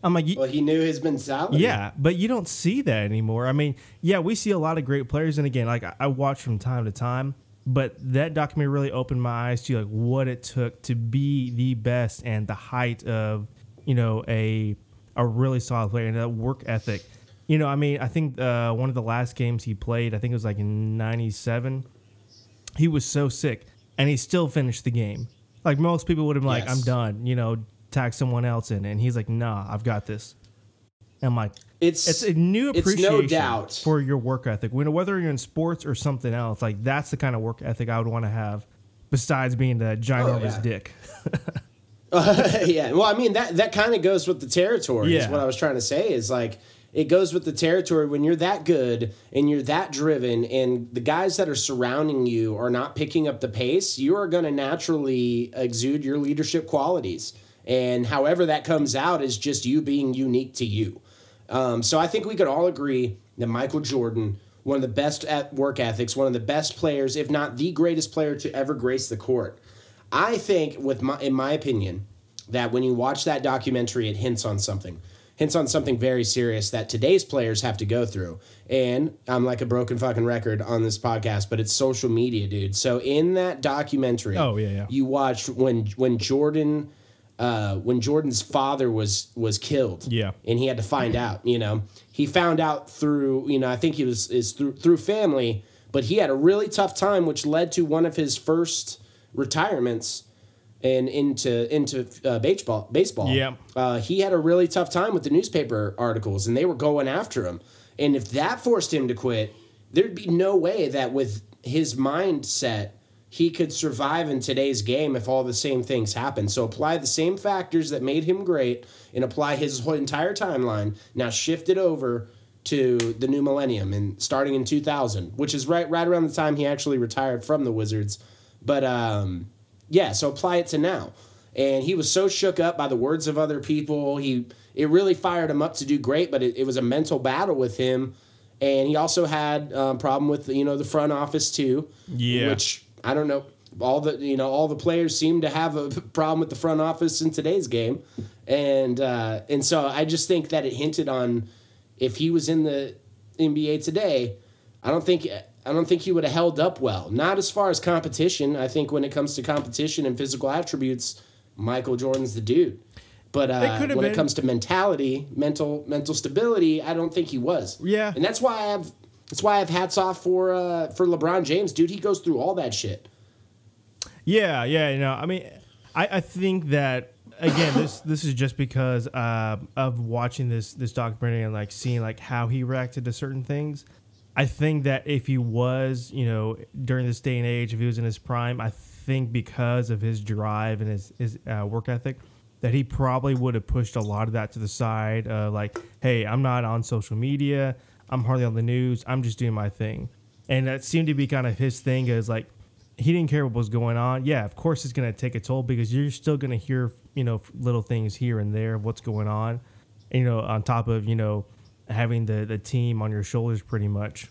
I'm like, well, he knew his mentality. Yeah, but you don't see that anymore. I mean, yeah, we see a lot of great players, and again, like I, I watch from time to time, but that documentary really opened my eyes to like what it took to be the best and the height of you know a a really solid player and that work ethic. You know, I mean, I think uh, one of the last games he played, I think it was like in '97. He was so sick, and he still finished the game. Like most people would have been like, "I'm done," you know, tag someone else in, and he's like, "Nah, I've got this." And I'm like, It's it's a new appreciation no doubt. for your work ethic. Whether you're in sports or something else, like that's the kind of work ethic I would want to have. Besides being the ginormous yeah. dick. yeah. Well, I mean that that kind of goes with the territory. Is what I was trying to say. Is like it goes with the territory when you're that good and you're that driven, and the guys that are surrounding you are not picking up the pace. You are going to naturally exude your leadership qualities, and however that comes out is just you being unique to you. Um, so I think we could all agree that Michael Jordan, one of the best at work ethics, one of the best players, if not the greatest player to ever grace the court. I think, with my, in my opinion, that when you watch that documentary, it hints on something, hints on something very serious that today's players have to go through. And I'm like a broken fucking record on this podcast, but it's social media, dude. So in that documentary, Oh, yeah, yeah. you watched when when Jordan, uh, when Jordan's father was was killed, Yeah. and he had to find out. You know, he found out through you know I think he was is through through family, but he had a really tough time, which led to one of his first retirements and into into uh, baseball. Baseball. Yeah. Uh, he had a really tough time with the newspaper articles, and they were going after him. And if that forced him to quit, there'd be no way that with his mindset he could survive in today's game if all the same things happen. So apply the same factors that made him great and apply his whole entire timeline. Now shift it over to the new millennium and starting in 2000, which is right right around the time he actually retired from the Wizards. But um, yeah, so apply it to now. And he was so shook up by the words of other people. He it really fired him up to do great, but it, it was a mental battle with him. And he also had a um, problem with you know the front office too. Yeah. Which I don't know. All the you know all the players seem to have a problem with the front office in today's game, and uh, and so I just think that it hinted on if he was in the NBA today, I don't think I don't think he would have held up well. Not as far as competition. I think when it comes to competition and physical attributes, Michael Jordan's the dude. But uh, when it comes to mentality, mental mental stability, I don't think he was. Yeah. and that's why I have that's why I have hats off for uh, for LeBron James, dude. He goes through all that shit. Yeah, yeah, you know, I mean, I, I think that again, this this is just because uh, of watching this this documentary and like seeing like how he reacted to certain things. I think that if he was, you know, during this day and age, if he was in his prime, I think because of his drive and his his uh, work ethic, that he probably would have pushed a lot of that to the side. Uh, like, hey, I'm not on social media. I'm hardly on the news. I'm just doing my thing. And that seemed to be kind of his thing. Is like he didn't care what was going on. Yeah, of course it's going to take a toll because you're still going to hear, you know, little things here and there of what's going on. And, you know, on top of, you know, having the, the team on your shoulders pretty much.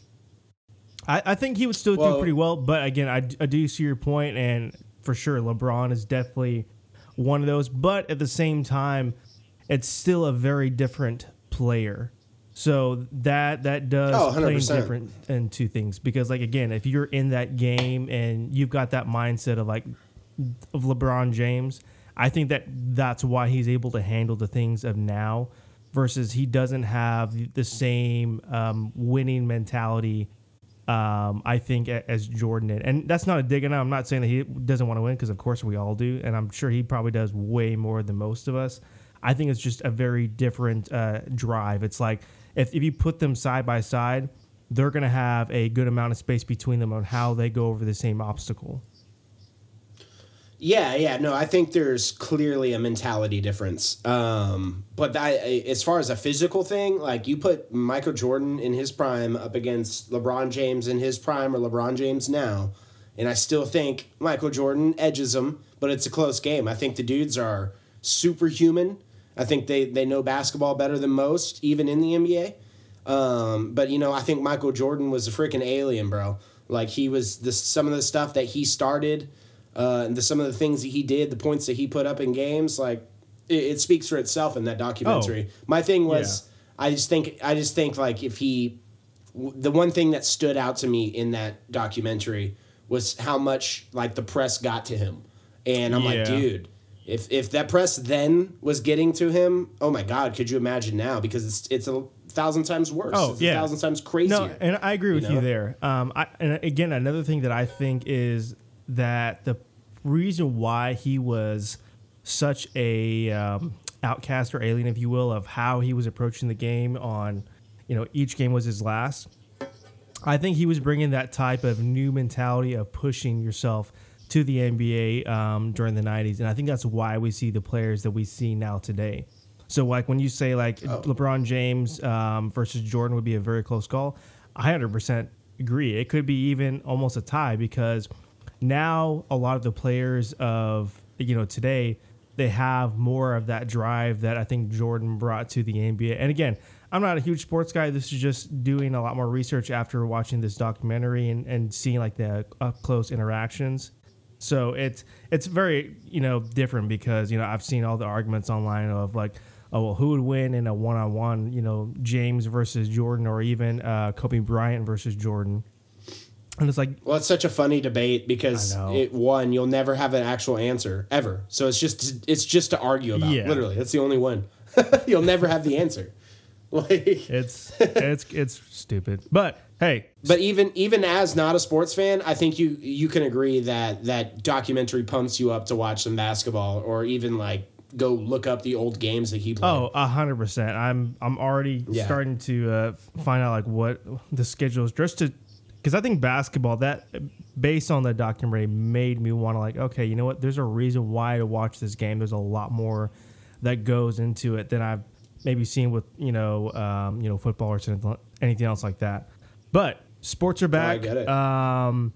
I, I think he would still do pretty well. But again, I, I do see your point, and for sure, LeBron is definitely one of those. But at the same time, it's still a very different player. So that that does Oh, play in 100%. different into things because like again, if you're in that game and you've got that mindset of like of LeBron James, I think that that's why he's able to handle the things of now versus he doesn't have the same um, winning mentality. Um, I think as Jordan did, and that's not a dig. And I'm not saying that he doesn't want to win because of course we all do, and I'm sure he probably does way more than most of us. I think it's just a very different uh, drive. It's like if, if you put them side by side, they're going to have a good amount of space between them on how they go over the same obstacle. Yeah, yeah, no, I think there's clearly a mentality difference. Um, but I- as far as a physical thing, like you put Michael Jordan in his prime up against LeBron James in his prime or LeBron James now, and I still think Michael Jordan edges him, but it's a close game. I think the dudes are superhuman. I think they they know basketball better than most, even in the NBA. Um, but you know, I think Michael Jordan was a freaking alien, bro. Like he was the some of the stuff that he started, uh, and the, some of the things that he did, the points that he put up in games, like it, it speaks for itself in that documentary. Oh. My thing was, I just think, I just think like if he, w- the one thing that stood out to me in that documentary was how much like the press got to him, and I'm like, dude. If, if that press then was getting to him, oh my God, could you imagine now? Because it's it's a thousand times worse. Oh, it's yeah. a thousand times crazier. No, and I agree with you, know? there. Um, I, and again, another thing that I think is that the reason why he was such a um, outcast or alien, if you will, of how he was approaching the game on, you know, each game was his last. I think he was bringing that type of new mentality of pushing yourself to the NBA um, during the 90s. And I think that's why we see the players that we see now today. So, like when you say like LeBron James um, versus Jordan would be a very close call, I 100% agree. It could be even almost a tie because now a lot of the players of you know today they have more of that drive that I think Jordan brought to the NBA. And again, I'm not a huge sports guy. This is just doing a lot more research after watching this documentary and, and seeing like the up close interactions. So it's it's very you know different because you know I've seen all the arguments online of like oh well who would win in a one on one you know James versus Jordan or even uh, Kobe Bryant versus Jordan, and it's like Well, it's such a funny debate because it one you'll never have an actual answer ever. So it's just it's just to argue about. Yeah. Literally, that's the only one. you'll never have the answer. Like, it's it's it's stupid. But hey, but even even as not a sports fan, I think you you can agree that that documentary pumps you up to watch some basketball or even like go look up the old games that he played. Oh, a hundred percent. I'm I'm already Yeah. starting to uh, find out like what the schedule is just to because I think basketball that based on the documentary made me want to like okay you know what there's a reason why to watch this game. There's a lot more that goes into it than I've maybe seen with you know um, you know football or anything else like that. But sports are back. get it. Um,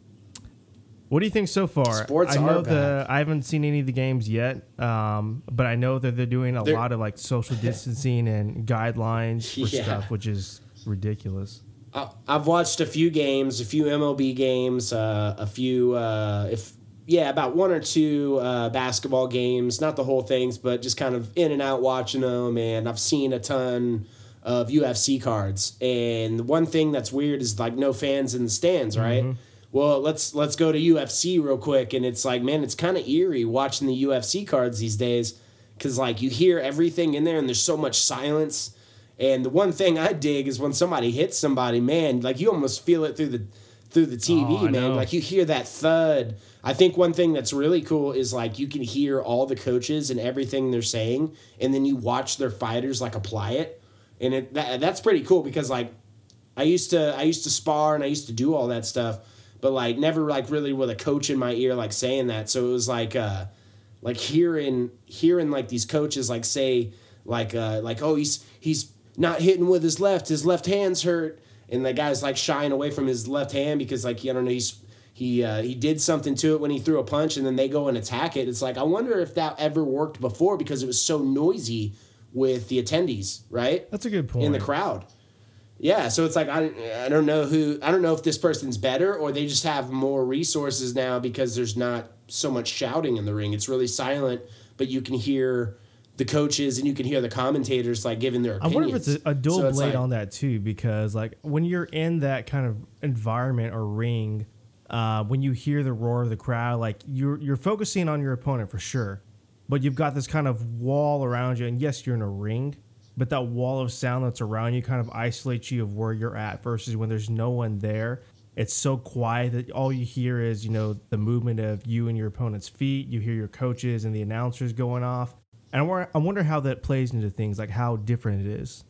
what do you think so far? Sports I know are the I haven't seen any of the games yet, um, but I know that they're doing a They're- lot of like social distancing and guidelines for Yeah. stuff, which is ridiculous. I- I've watched a few games, a few MLB games, uh, a few, uh, if yeah, about one or two uh, basketball games. Not the whole things, but just kind of in and out watching them. And I've seen a ton of UFC cards. And the one thing that's weird is like no fans in the stands, right? Well, let's let's go to UFC real quick. And it's like, man, it's kind of eerie watching the UFC cards these days because like you hear everything in there, and there's so much silence. And the one thing I dig is when somebody hits somebody, man, like you almost feel it through the through the TV, Oh, man. Like you hear that thud. I think one thing that's really cool is like you can hear all the coaches and everything they're saying, and then you watch their fighters like apply it, and it that, that's pretty cool because like I used to I used to spar and I used to do all that stuff, but like never like really with a coach in my ear like saying that. So it was like uh like hearing hearing like these coaches like say like uh like oh he's he's not hitting with his left his left hand's hurt and the guy's like shying away from his left hand because like I don't know he's he uh, he did something to it when he threw a punch and then they go and attack it it's like I wonder if that ever worked before because it was so noisy with the attendees right That's a good point. in the crowd. Yeah, so it's like I, I don't know who I don't know if this person's better or they just have more resources now because there's not so much shouting in the ring. It's really silent, but you can hear the coaches and you can hear the commentators like giving their I wonder if it's a, a dual So blade like- on that too, because like when you're in that kind of environment or ring, uh, when you hear the roar of the crowd, like you're you're focusing on your opponent for sure, but you've got this kind of wall around you, and yes, you're in a ring, but that wall of sound that's around you kind of isolates you of where you're at versus when there's no one there. It's so quiet that all you hear is, you know, the movement of you and your opponent's feet. You hear your coaches and the announcers going off. And I wonder, how that plays into things, like how different it is.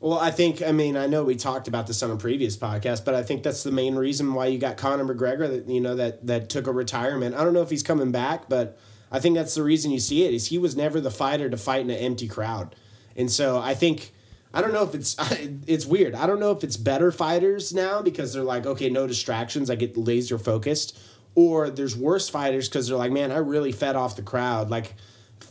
Well, I think I mean I know we talked about this on a previous podcast, but I think that's the main reason why you got Conor McGregor that you know that that took a retirement. I don't know if he's coming back, but I think that's the reason you see it is he was never the fighter to fight in an empty crowd, and so I think I don't know if it's it's weird. I don't know if it's better fighters now because they're like okay, no distractions, I get laser focused, or there's worse fighters because they're like man, I really fed off the crowd. Like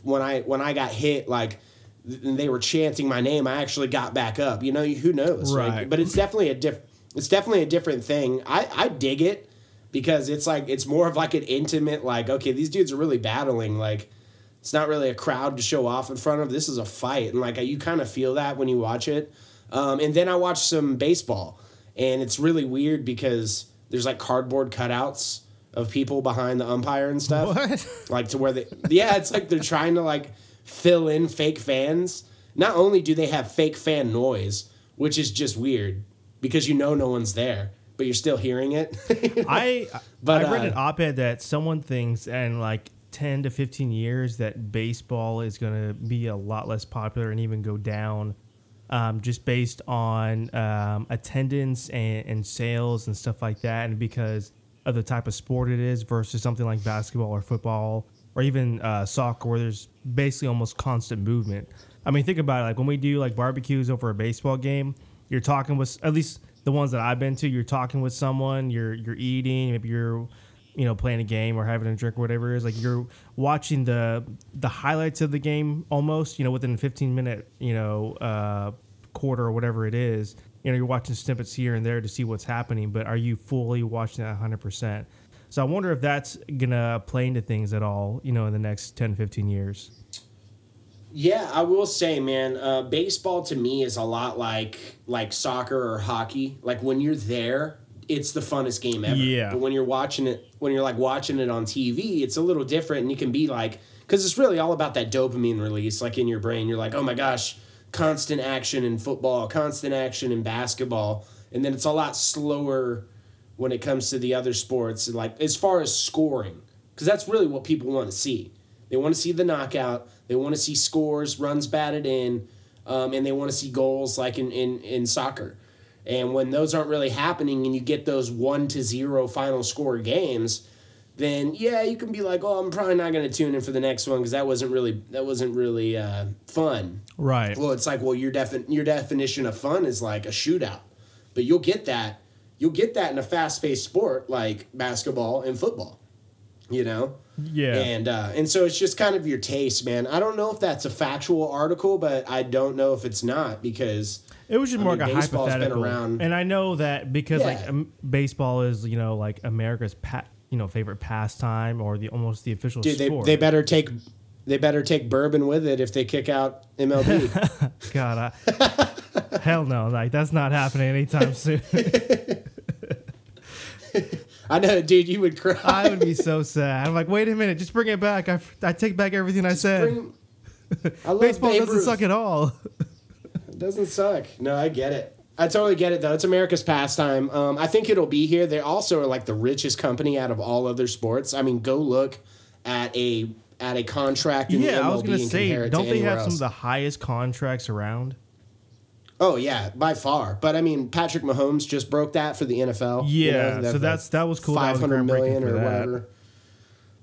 when I when I got hit, like th- they were chanting my name, I actually got back up. You know, who knows? Like, Right. but it's definitely a diff. It's definitely a different thing. I I dig it because it's like it's more of like an intimate like okay these dudes are really battling like it's not really a crowd to show off in front of this is a fight and like you kind of feel that when you watch it um, and then i watched some baseball and it's really weird because there's like cardboard cutouts of people behind the umpire and stuff. What? like to where they yeah it's like they're trying to like fill in fake fans. Not only do they have fake fan noise which is just weird because you know no one's there but you're still hearing it. I But, I read uh, an op-ed that someone thinks in like 10 to 15 years that baseball is going to be a lot less popular and even go down um, just based on um, attendance and, and sales and stuff like that and because of the type of sport it is versus something like basketball or football or even uh, soccer where there's basically almost constant movement i mean think about it like when we do like barbecues over a baseball game you're talking with at least the ones that I've been to, you're talking with someone, you're you're eating, maybe you're you know playing a game or having a drink or whatever it is. Like you're watching the the highlights of the game almost, you know, within a 15 minute you know uh, quarter or whatever it is. You know, you're watching snippets here and there to see what's happening, but are you fully watching it 100 percent? So I wonder if that's gonna play into things at all, you know, in the next 10, 15 years. Yeah, I will say, man, uh, baseball to me is a lot like like soccer or hockey. Like when you're there, it's the funnest game ever. Yeah. But when you're watching it, when you're like watching it on TV, it's a little different, and you can be like, because it's really all about that dopamine release, like in your brain. You're like, oh my gosh, constant action in football, constant action in basketball, and then it's a lot slower when it comes to the other sports. Like as far as scoring, because that's really what people want to see. They want to see the knockout. They want to see scores, runs batted in, um, and they want to see goals like in, in, in soccer. And when those aren't really happening and you get those one to zero final score games, then yeah, you can be like, oh, I'm probably not going to tune in for the next one because that wasn't really that wasn't really uh, fun. Right. Well, it's like, well, your defi- your definition of fun is like a shootout, but you'll get that you'll get that in a fast paced sport like basketball and football, you know. Yeah. And uh, and so it's just kind of your taste, man. I don't know if that's a factual article, but I don't know if it's not because It was just I more mean, like a hypothetical, around- and I know that because like um, baseball is you know like America's pa- you know favorite pastime or the almost the official dude, they, sport. they better take they better take bourbon with it if they kick out MLB. God, I, hell no, like that's not happening anytime soon. I know, dude, you would cry. I would be so sad. I'm like, wait a minute, just bring it back. I, I take back everything I said. Bring- I love Baseball doesn't Ruth. suck at all. It doesn't suck. No, I get it. I totally get it though. It's America's pastime. Um, I think it'll be here. They also are like the richest company out of all other sports. I mean, go look at a at a contract in the yeah, I was gonna say, don't they have some of the highest contracts around? Oh yeah, by far. But I mean, Patrick Mahomes just broke that for the NFL. you Yeah, know, so that's- that was cool. Five hundred million or that. whatever.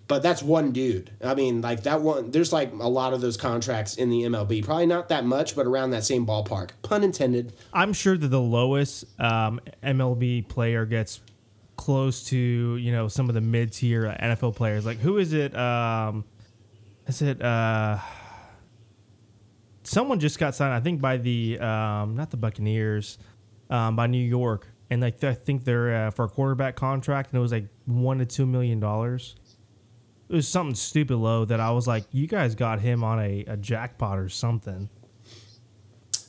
But that's one dude. I mean, like that one. There's like a lot of those contracts in the MLB. Probably not that much, but around that same ballpark. Pun intended. I'm sure that the lowest um, MLB player gets close to you know some of the mid tier NFL players. Like who is it? Um, is it uh, someone just got signed? I think by the um, not the Buccaneers, um, by New York, and like I think they're uh, for a quarterback contract, and it was like one to two million dollars. It was something stupid low that I was like, you guys got him on a, a jackpot or something.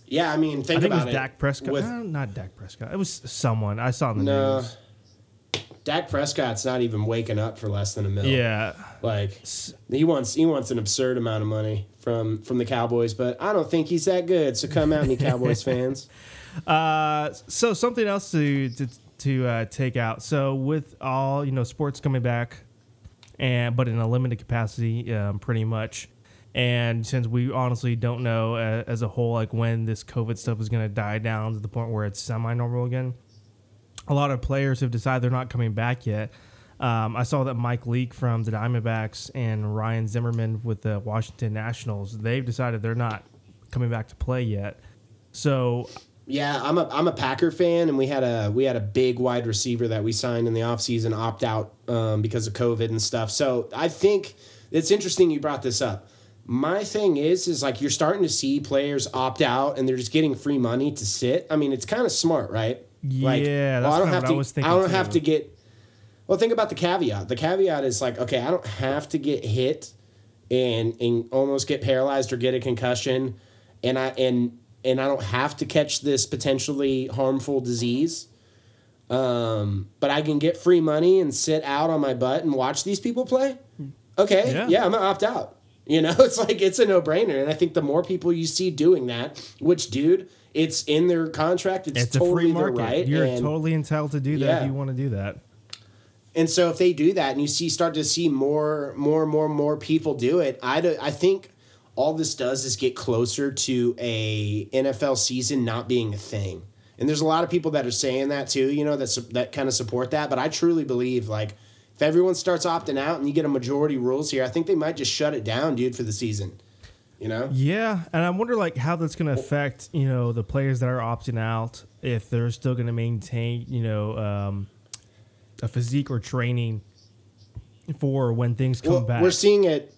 Yeah, I mean, think I think it about was Dak Prescott. With, Uh, not Dak Prescott. It was someone I saw in the no, news. Dak Prescott's not even waking up for less than a mil. Yeah, like he wants he wants an absurd amount of money from from the Cowboys, but I don't think he's that good. So come at me, Cowboys fans. Uh, so something else to to, to uh, take out. So with all you know, sports coming back, and but in a limited capacity, um, pretty much. And since we honestly don't know uh, as a whole, like when this COVID stuff is going to die down to the point where it's semi-normal again, a lot of players have decided they're not coming back yet. Um, I saw that Mike Leake from the Diamondbacks and Ryan Zimmerman with the Washington Nationals, they've decided they're not coming back to play yet. So Yeah, I'm a I'm a Packer fan, and we had a we had a big wide receiver that we signed in the offseason opt out um, because of COVID and stuff. So I think it's interesting you brought this up. My thing is, is like you're starting to see players opt out and they're just getting free money to sit. I mean, it's kind of smart, right? Like, Yeah, well, I don't have what to. I was I don't have to get. Well, think about the caveat. The caveat is like, okay, I don't have to get hit and and almost get paralyzed or get a concussion, and I and and I don't have to catch this potentially harmful disease. Um, but I can get free money and sit out on my butt and watch these people play. Okay, Yeah. yeah, I'm gonna opt out. You know, it's like it's a no brainer, and I think the more people you see doing that, which dude, it's in their contract, it's, It's totally a free market. their right. You're and, totally entitled to do that Yeah. if you want to do that. and so if they do that, and you see start to see more, more, more, more people do it, I do, I think all this does is get closer to a NFL season not being a thing. And there's a lot of people that are saying that too, you know, that's that kind of support that. But I truly believe like if everyone starts opting out and you get a majority rules here, I think they might just shut it down, dude, for the season. You know? Yeah, and I wonder like how that's going to affect you know the players that are opting out if they're still going to maintain you know um, a physique or training for when things come Well, back. We're seeing it.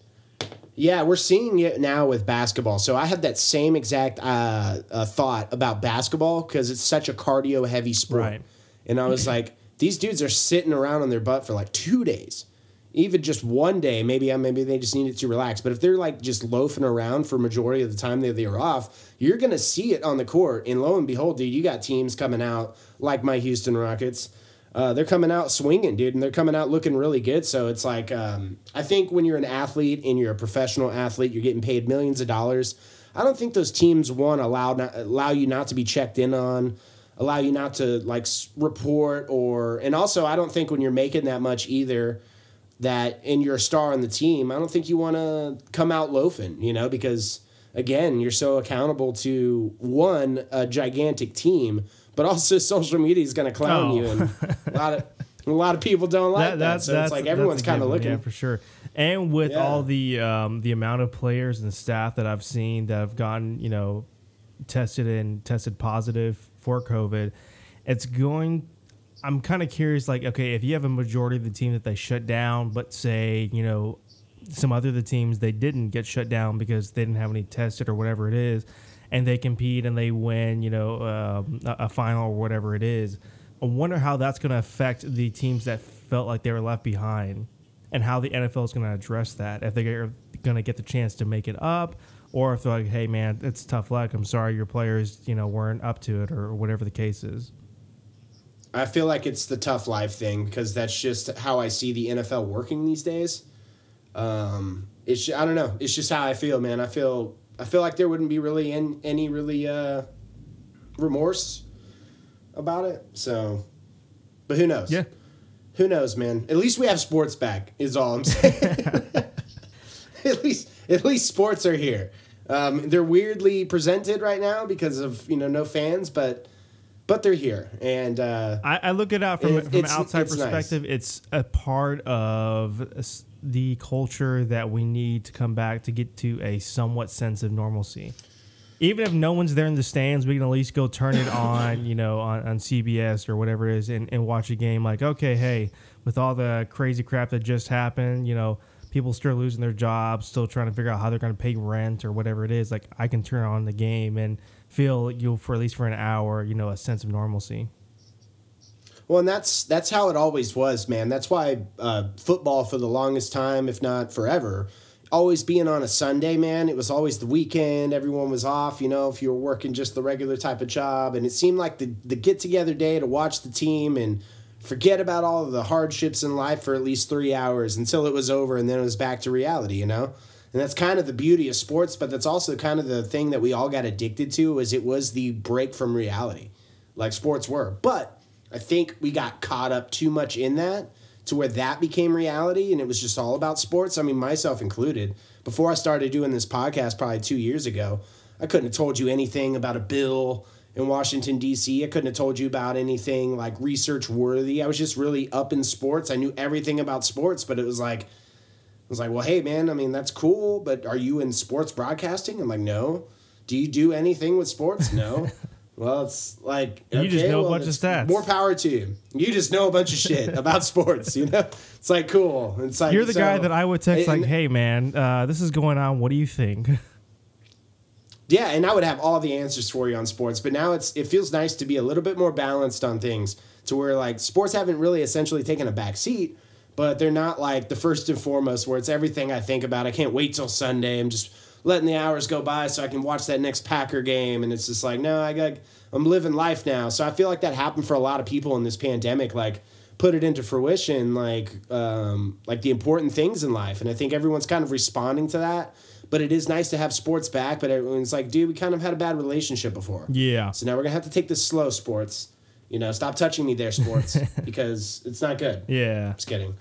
Yeah, we're seeing it now with basketball. So I had that same exact uh, uh, thought about basketball because it's such a cardio heavy sport. Right. And I was like, these dudes are sitting around on their butt for like two days, even just one day. Maybe uh, maybe they just needed to relax. But if they're like just loafing around for majority of the time that they are off, you're gonna see it on the court. And lo and behold, dude, you got teams coming out like my Houston Rockets. Uh, they're coming out swinging, dude, and they're coming out looking really good. So it's like, um, I think when you're an athlete and you're a professional athlete, you're getting paid millions of dollars. I don't think those teams one allow not, allow you not to be checked in on, allow you not to like report or, and also I don't think when you're making that much either, that and you're a star on the team, I don't think you want to come out loafing, you know, because again, you're so accountable to one a gigantic team, but also social media is going to clown Oh. you, and a lot of a lot of people don't like that. so it's like everyone's kind of looking. yeah for sure. And with Yeah. all the um, the amount of players and staff that I've seen that have gotten you know tested and tested positive for COVID, it's going. I'm kind of curious, like, okay, if you have a majority of the team that they shut down, but say, you know, some other of the teams they didn't get shut down because they didn't have any tested or whatever it is, and they compete and they win, you know, a, a final or whatever it is. I wonder how that's going to affect the teams that felt like they were left behind, and how the NFL is going to address that. If they're going to get the chance to make it up, or if they're like, "Hey, man, it's tough luck. I'm sorry, your players, you know, weren't up to it," or whatever the case is. I feel like it's the tough life thing because that's just how I see the NFL working these days. Um, it's I don't know. It's just how I feel, man. I feel I feel like there wouldn't be really any, any really uh, remorse about it. So, but who knows? Yeah. Who knows, man? At least we have sports back. Is all I'm saying. at least at least sports are here. Um, they're weirdly presented right now because of you know no fans, but but they're here and. Uh, I, I look it out from, It- from an outside it's nice. perspective. It's a part of the culture that we need to come back to get to a somewhat sense of normalcy. Even if no one's there in the stands, we can at least go turn it on, you know, on, on CBS or whatever it is, and, and watch a game. Like, okay, hey, with all the crazy crap that just happened, you know, people still losing their jobs, still trying to figure out how they're going to pay rent or whatever it is. Like, I can turn on the game and feel you know, for at least for an hour, you know, a sense of normalcy. Well, and that's that's how it always was, man. That's why uh, football for the longest time, if not forever, always being on a Sunday, man. It was always the weekend. Everyone was off, you know, if you were working just the regular type of job, and it seemed like the the get together day to watch the team and forget about all of the hardships in life for at least three hours until it was over, and then it was back to reality, you know. And that's kind of the beauty of sports, but that's also kind of the thing that we all got addicted to, is it was the break from reality, like sports were, but. I think we got caught up too much in that to where that became reality and it was just all about sports. I mean, myself included. Before I started doing this podcast probably two years ago, I couldn't have told you anything about a bill in Washington, D.C. I couldn't have told you about anything like research worthy. I was just really up in sports. I knew everything about sports, but it was like, was like, well, hey, man, I mean, that's cool, but are you in sports broadcasting? I'm like, no. Do you do anything with sports? No. Well, it's like You just know a bunch of stats. More power to you. You just know a bunch of shit about sports. You know, it's like cool. It's like You're the so- guy that I would text and- like, "Hey man, uh, this is going on. What do you think?" Yeah, and I would have all the answers for you on sports, but now it's it feels nice to be a little bit more balanced on things to where like sports haven't really essentially taken a back seat, but they're not like the first and foremost where it's everything I think about. I can't wait till Sunday. I'm just letting the hours go by so I can watch that next Packer game and it's just like, no, I got I'm living life now. So I feel like that happened for a lot of people in this pandemic like put it into fruition like um, like the important things in life and I think everyone's kind of responding to that. But it is nice to have sports back. But everyone's like, dude, we kind of had a bad relationship before. yeah. So now we're gonna have to take this slow, sports. You know, stop touching me there, sports, because it's not good. Yeah. Just kidding.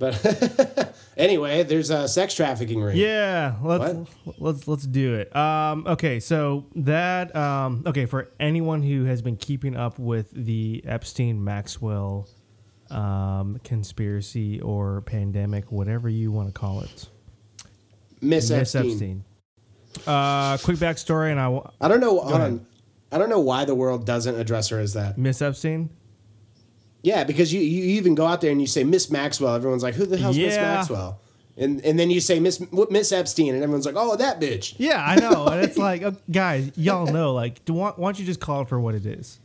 But anyway, there's a sex trafficking ring. Yeah, let's let's let's do it. Um, okay, so that um, okay for anyone who has been keeping up with the Epstein Maxwell um, conspiracy or pandemic, whatever you want to call it, Miss, Miss Epstein. Epstein. Uh, quick backstory, and I I don't know. Hold on. I don't know why the world doesn't address her as that. Miss Epstein. Yeah, because you, you even go out there and you say Miss Maxwell. Everyone's like, who the hell's Miss Maxwell? And and then you say Miss Miss Epstein, and everyone's like, oh, that bitch. Yeah, I know, and it's like, guys, y'all know, like, do, why, why don't you just call it for what it is?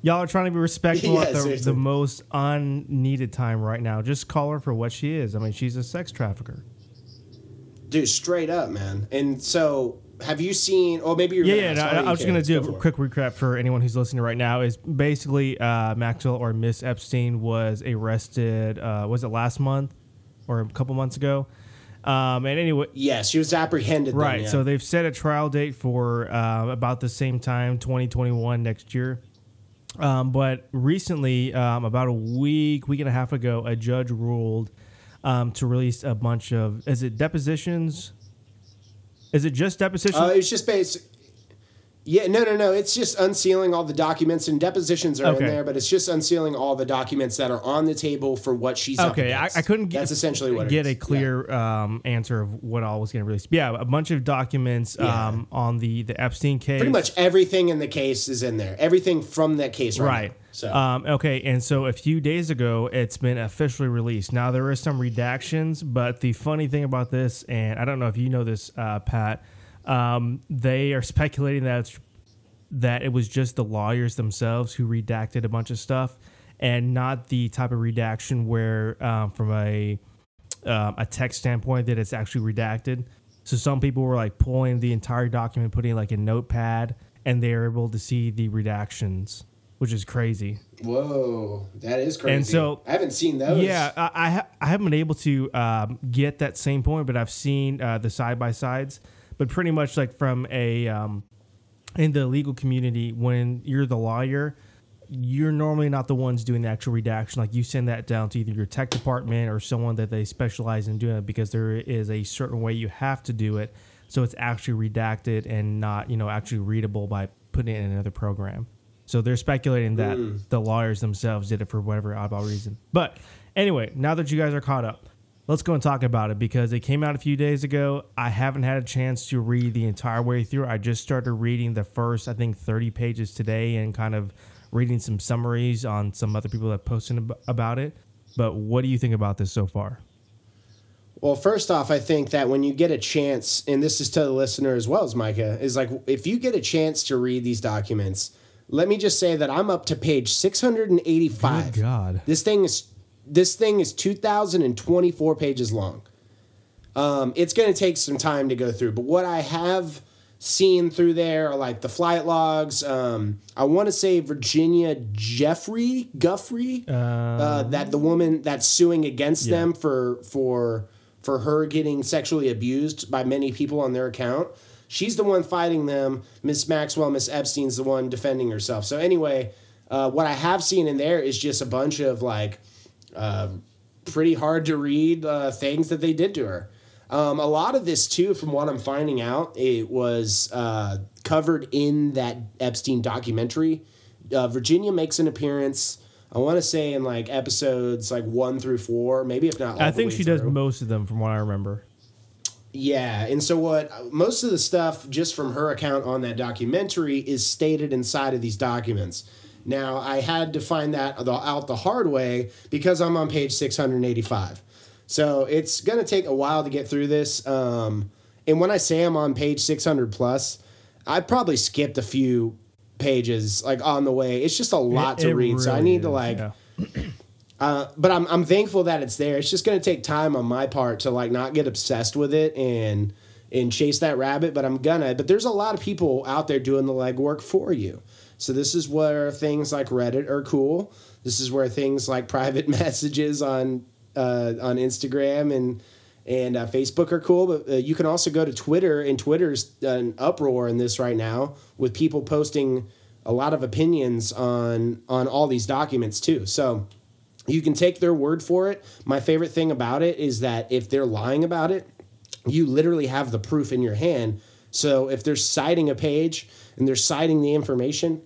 Y'all are trying to be respectful Yeah, at the, the most unneeded time right now. Just call her for what she is. I mean, she's a sex trafficker. Dude, straight up, man. And so, have you seen? Or maybe you're. Yeah, yeah. No, Oh, you I was just gonna do a quick recap for anyone who's listening right now. Is basically uh, Maxwell or Miss Epstein was arrested. Uh, was it last month or a couple months ago? Um, and anyway, Yes, she was apprehended. then, Right. yeah. So they've set a trial date for uh, about the same time, 2021, next year. Um, but recently, um, about a week, week and a half ago, a judge ruled um, to release a bunch of is it depositions? Is it just depositions? Uh, it's just based. Yeah, no, no, no. It's just unsealing all the documents and depositions are Okay. in there, but it's just unsealing all the documents that are on the table for what she's Okay, I. I couldn't get, That's essentially what it get a clear um, answer of what all was going to release. Yeah, a bunch of documents Yeah. um, on the the Epstein case. Pretty much everything in the case is in there. Everything from that case, right? Right. So Um, okay, and so a few days ago, it's been officially released. Now there is some redactions, but the funny thing about this, and I don't know if you know this, uh, Pat, um, they are speculating that it's, that it was just the lawyers themselves who redacted a bunch of stuff, and not the type of redaction where, um, from a um, a text standpoint, that it's actually redacted. So some people were like pulling the entire document, putting like a notepad, and they were able to see the redactions, which is crazy. whoa, that is crazy. And so- I haven't seen those. Yeah, I I, ha- I haven't been able to um, get that same point, but I've seen uh, the side by sides. But pretty much like from a um, in the legal community, when you're the lawyer, you're normally not the ones doing the actual redaction. Like you send that down to either your tech department or someone that they specialize in doing it because there is a certain way you have to do it, so it's actually redacted and not you know actually readable by putting it in another program. So they're speculating that hmm. the lawyers themselves did it for whatever oddball reason. But anyway, now that you guys are caught up, let's go and talk about it because it came out a few days ago. I haven't had a chance to read the entire way through. I just started reading the first, I think, 30 pages today and kind of reading some summaries on some other people that posted about it. But what do you think about this so far? Well, first off, I think that when you get a chance, and this is to the listener as well as Micah, is like if you get a chance to read these documents, let me just say that I'm up to page 685. Good God. This thing is this thing is 2024 pages long. Um, it's going to take some time to go through, but what I have seen through there are like the flight logs. Um, I want to say Virginia Jeffrey Guffrey, uh, that the woman that's suing against Yeah. them for for for her getting sexually abused by many people on their account. She's the one fighting them. Miss Maxwell, Miss Epstein's the one defending herself. So anyway, uh, what I have seen in there is just a bunch of like uh, pretty hard to read uh, things that they did to her. Um, a lot of this too, from what I'm finding out, it was uh, covered in that Epstein documentary. Uh, Virginia makes an appearance. I want to say in like episodes like one through four, maybe if not. I think she does most of them from what I remember. Yeah, and so what? Most of the stuff just from her account on that documentary is stated inside of these documents. Now I had to find that out the hard way because I'm on page 685. So it's gonna take a while to get through this. Um, and when I say I'm on page 600 plus, I probably skipped a few pages like on the way. It's just a lot It- to it read, so I really need to like. yeah. Uh, but I'm I'm thankful that it's there. It's just gonna take time on my part to like not get obsessed with it and and chase that rabbit. But I'm gonna. But there's a lot of people out there doing the legwork for you. So this is where things like Reddit are cool. This is where things like private messages on uh, on Instagram and and uh, Facebook are cool. But uh, you can also go to Twitter, and Twitter's an uproar in this right now with people posting a lot of opinions on on all these documents too. So you can take their word for it. My favorite thing about it is that if they're lying about it, you literally have the proof in your hand. So if they're citing a page and they're citing the information,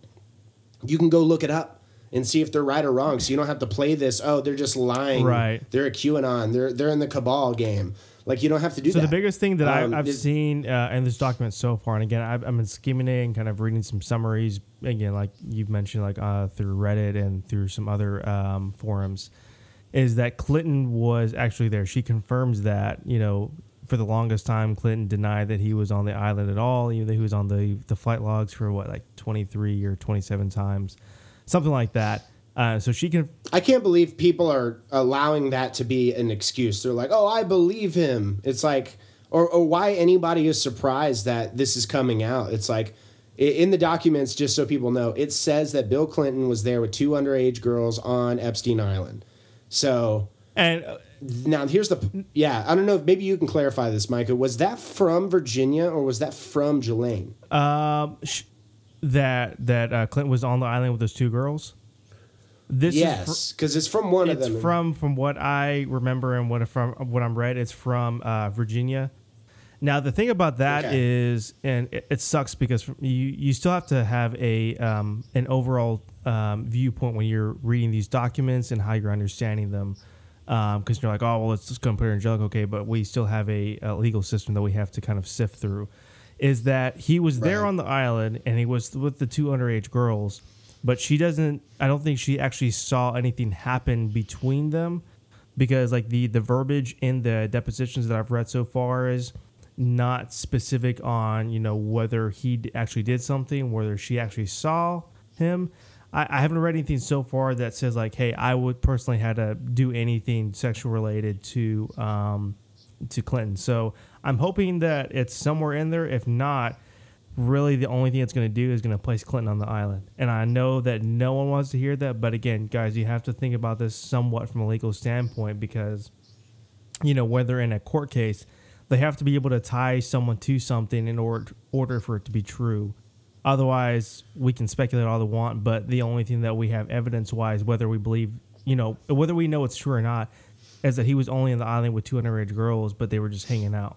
you can go look it up and see if they're right or wrong. So you don't have to play this. Oh, they're just lying. Right. They're a QAnon. They're they're in the cabal game. Like you don't have to do So that. the biggest thing that Um, I, I've this- seen uh, in this document so far, and again, I've, I've been skimming it and kind of reading some summaries. Again, like you've mentioned, like uh, through Reddit and through some other um, forums, is that Clinton was actually there. She confirms that you know for the longest time, Clinton denied that he was on the island at all. Even though he was on the the flight logs for what like twenty three or twenty seven times, something like that. Uh, so she can I can't believe people are allowing that to be an excuse. They're like, "Oh, I believe him." It's like, or or why anybody is surprised that this is coming out. It's like, in the documents, just so people know, it says that Bill Clinton was there with two underage girls on Epstein Island. So and uh, now here's the yeah. I don't know. if Maybe you can clarify this, Micah. Was that from Virginia or was that from Ghislaine? Um, sh- that that uh, Clinton was on the island with those two girls. This is yes, because it's from one of it's them. from from what I remember and what from what I'm read. It's from uh, Virginia. Now the thing about that is, Okay. and it, it sucks because you you still have to have a um, an overall um, viewpoint when you're reading these documents and how you're understanding them. Because you're like, oh well, let's just go and put it in jail. Okay, but we still have a, a legal system that we have to kind of sift through. Is that he was there on the island and he was with the two underage girls, but she doesn't. I don't think she actually saw anything happen between them because like the the verbiage in the depositions that I've read so far is not specific on you know whether he actually did something, whether she actually saw him. I, I haven't read anything so far that says like, hey, I would personally had to do anything sexual related to um, to Clinton. So I'm hoping that it's somewhere in there. If not, really the only thing it's going to do is going to place Clinton on the island. And I know that no one wants to hear that, but again, guys, you have to think about this somewhat from a legal standpoint because you know whether in a court case they have to be able to tie someone to something in order order for it to be true. Otherwise, we can speculate all they want, but the only thing that we have evidence wise, whether we believe, you know, whether we know it's true or not, is that he was only on the island with two underage girls, but they were just hanging out.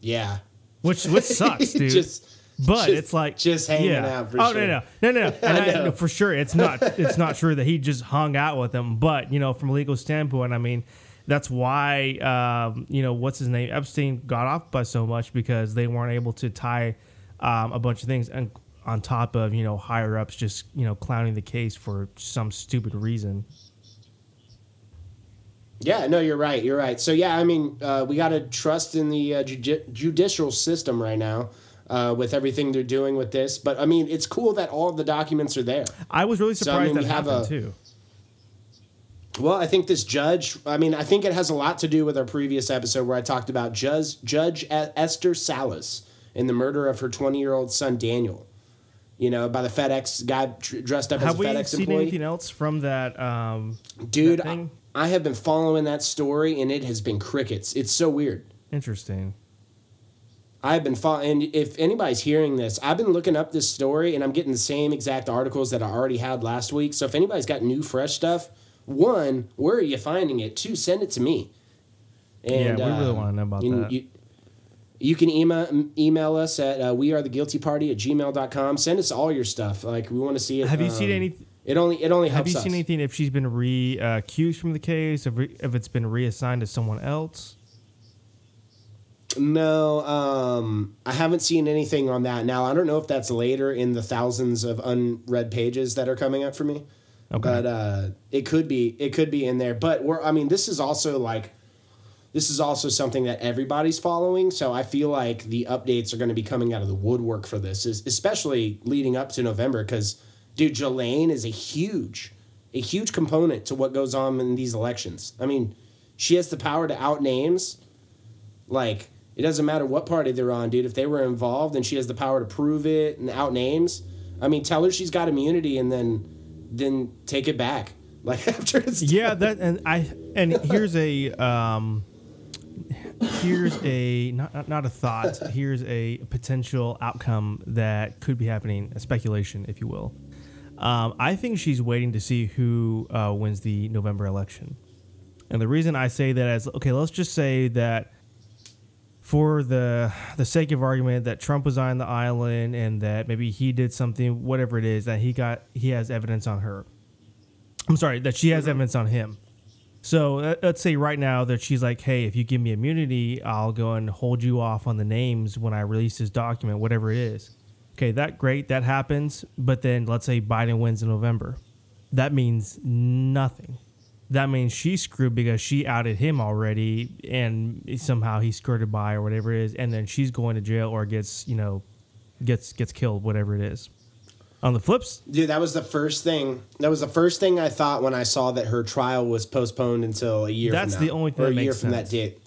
Yeah. Which which sucks, dude. Just- but just- it's like just hanging yeah. out for oh sure. no no no no no, I for sure it's not it's not true that he just hung out with them. But you know, from a legal standpoint, I mean, that's why um, you know what's his name Epstein got off by so much because they weren't able to tie um, a bunch of things and on top of you know higher ups just you know clowning the case for some stupid reason. Yeah, no, you're right. You're right. So yeah, I mean, uh, we got to trust in the uh, judi- judicial system right now uh, with everything they're doing with this. But I mean, it's cool that all the documents are there. I was really So, I surprised mean, we that have a- too. Well, I think this judge. I mean, I think it has a lot to do with our previous episode where I talked about Judge Judge Esther Salas and the murder of her 20 year old son Daniel. You know, by the FedEx guy dressed up Have as a we FedEx seen anything else from that? Um, Dude, that I, have been following that story and it has been crickets. It's so weird. interesting. I've been following, and if anybody's hearing this, I've been looking up this story and I'm getting the same exact articles that I already had last week. So if anybody's got new, fresh stuff, one, where are you finding it? Two, send it to me. Yeah, we really um, wanna know about you, that. You, you can email email us at uh, we are the guilty party at gmail.com. Send us all your stuff. Like, we want to see it. Have you seen um, any? It only it only Have you us. seen anything if she's been re uh, accused from the case, if, re- if it's been reassigned to someone else? No, um, I haven't seen anything on that. Now I don't know if that's later in the thousands of unread pages that are coming up for me. Okay. But uh, it could be it could be in there. But we're I mean this is also like this is also something that everybody's following. So I feel like the updates are going to be coming out of the woodwork for this, especially leading up to November. Because dude, Ghislaine is a huge a huge component to what goes on in these elections. I mean, she has the power to out names. Like it doesn't matter what party they're on, dude. If they were involved and she has the power to prove it and out names, I mean, tell her she's got immunity and then then take it back. Like after it's yeah, that and I and here's a um, here's a not not- not a thought. Here's a potential outcome that could be happening. A speculation, if you will. Um, I think she's waiting to see who uh, wins the November election, and the reason I say that is okay. Let's just say that for the the sake of argument that Trump was on the island and that maybe he did something, whatever it is, that he got he has evidence on her. I'm sorry, that she has evidence on him. So uh, let's say right now that she's like, hey, if you give me immunity, I'll go and hold you off on the names when I release this document, whatever it is. Okay, that great, that happens. But then let's say Biden wins in November. That means nothing. That means she's screwed because she outed him already and somehow he skirted by or whatever it is. And then she's going to jail or gets, you know, gets gets killed, whatever it is. On the flips, Dude, that was the first thing. That was the first thing I thought when I saw that her trial was postponed until a year. That's now, the only thing or that a year from sense. that date.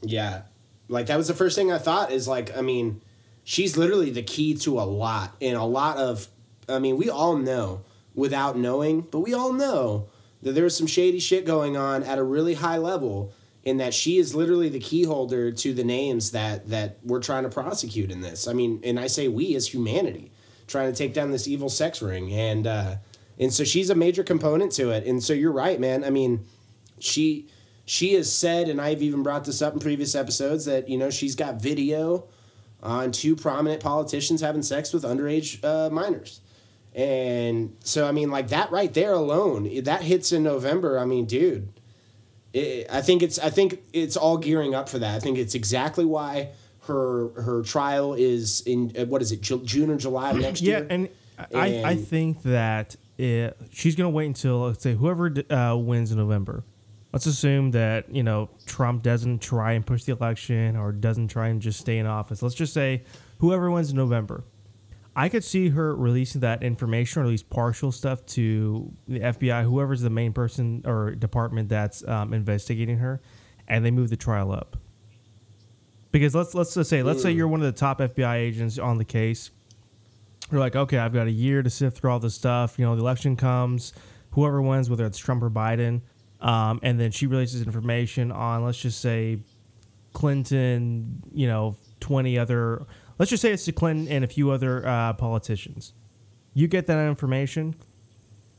Yeah, like that was the first thing I thought. Is like, I mean, she's literally the key to a lot, and a lot of. I mean, we all know without knowing, but we all know that there's some shady shit going on at a really high level, and that she is literally the key holder to the names that that we're trying to prosecute in this. I mean, and I say we as humanity trying to take down this evil sex ring, and uh, and so she's a major component to it. And so you're right, man. I mean, she she has said, and I've even brought this up in previous episodes that you know she's got video on two prominent politicians having sex with underage uh, minors. And so, I mean, like that right there alone, that hits in November. I mean, dude, it, I think it's I think it's all gearing up for that. I think it's exactly why her her trial is in uh, what is it Ju- June or July of next yeah, year. Yeah, and I, I think that it, she's going to wait until let's say whoever uh, wins in November. Let's assume that you know Trump doesn't try and push the election or doesn't try and just stay in office. Let's just say whoever wins in November. I could see her releasing that information or at least partial stuff to the FBI, whoever's the main person or department that's um, investigating her, and they move the trial up. Because let's let's just say let's say you're one of the top FBI agents on the case. You're like, okay, I've got a year to sift through all this stuff. You know, the election comes, whoever wins, whether it's Trump or Biden, um, and then she releases information on, let's just say, Clinton. You know, twenty other. Let's just say it's to Clinton and a few other uh, politicians. You get that information.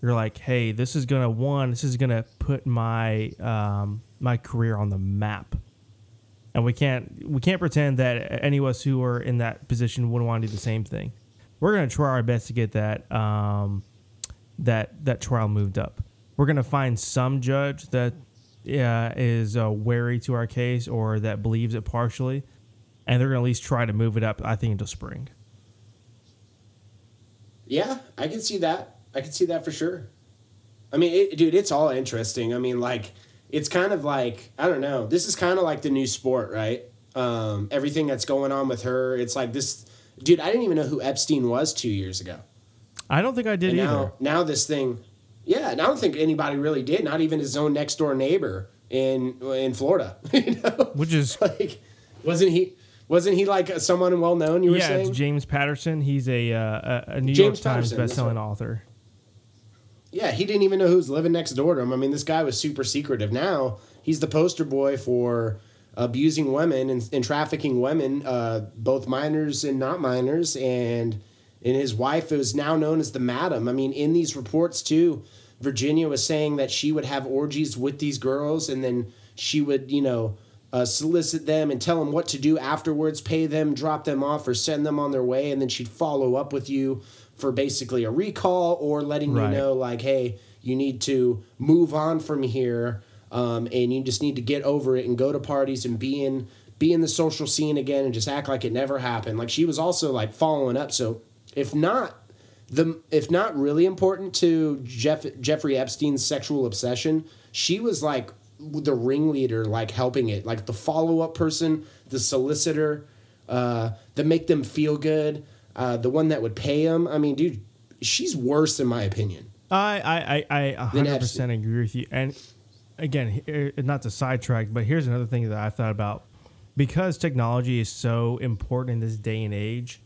You're like, hey, this is gonna one. This is gonna put my um, my career on the map and we can't we can't pretend that any of us who are in that position wouldn't want to do the same thing. We're to try our best to get that um, that that trial moved up. We're going to find some judge that uh, is uh, wary to our case or that believes it partially, and they're going to at least try to move it up. I think until spring. Yeah, I can see that. I can see that for sure. I mean, it, dude, it's all interesting. I mean, like, it's kind of like I don't know. This is kind of like the new sport, right? Um, everything that's going on with her, it's like this. Dude, I didn't even know who Epstein was two years ago. I don't think I did And either. now, now this thing, yeah, and I don't think anybody really did. Not even his own next door neighbor in in Florida. you know, Which is like, wasn't he? Wasn't he like someone well known? You were yeah, saying it's James Patterson. He's a uh, a, New James York Times Patterson, best-selling author. Yeah, he didn't even know who was living next door to him. I mean, this guy was super secretive. Now he's the poster boy for abusing women and, and trafficking women, uh, both minors and not minors. And and his wife is now known as the madam. I mean, in these reports too, Virginia was saying that she would have orgies with these girls, and then she would, you know. Uh, solicit them and tell them what to do afterwards, pay them, drop them off, or send them on their way, and then she'd follow up with you for basically a recall or letting Right. you know like, hey, you need to move on from here, um, and you just need to get over it and go to parties and be in be in the social scene again and just act like it never happened. Like she was also like following up. So if not the if not really important to Jeff Jeffrey Epstein's sexual obsession, she was like the ringleader, like helping it, like the follow up person, the solicitor, uh, that make them feel good, uh, the one that would pay them. I mean, dude, she's worse in my opinion. I I I, I 100% agree with you. And again, not to sidetrack, but here's another thing that I've thought about. Because technology is so important in this day and age,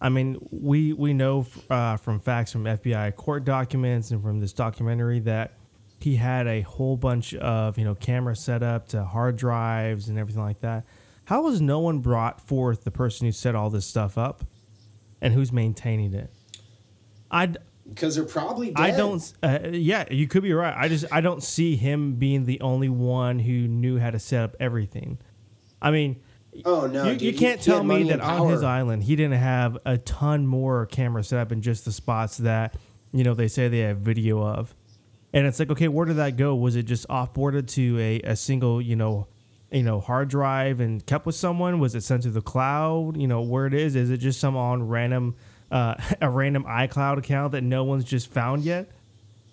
I mean, we we know uh, from facts from FBI court documents and from this documentary that he had a whole bunch of you know camera set up to hard drives and everything like that. How was no one brought forth the person who set all this stuff up, and who's maintaining it? I Because they're probably dead. I don't. Uh, yeah, you could be right. I just I don't see him being the only one who knew how to set up everything. I mean, Oh no, you, dude, you can't tell me that on his island he didn't have a ton more cameras set up in just the spots that you know they say they have video of. And it's like, okay, where did that go? Was it just offboarded to a, a single, you know, you know, hard drive and kept with someone? Was it sent to the cloud? You know, where it is? Is it just some on random, uh, a random iCloud account that no one's just found yet?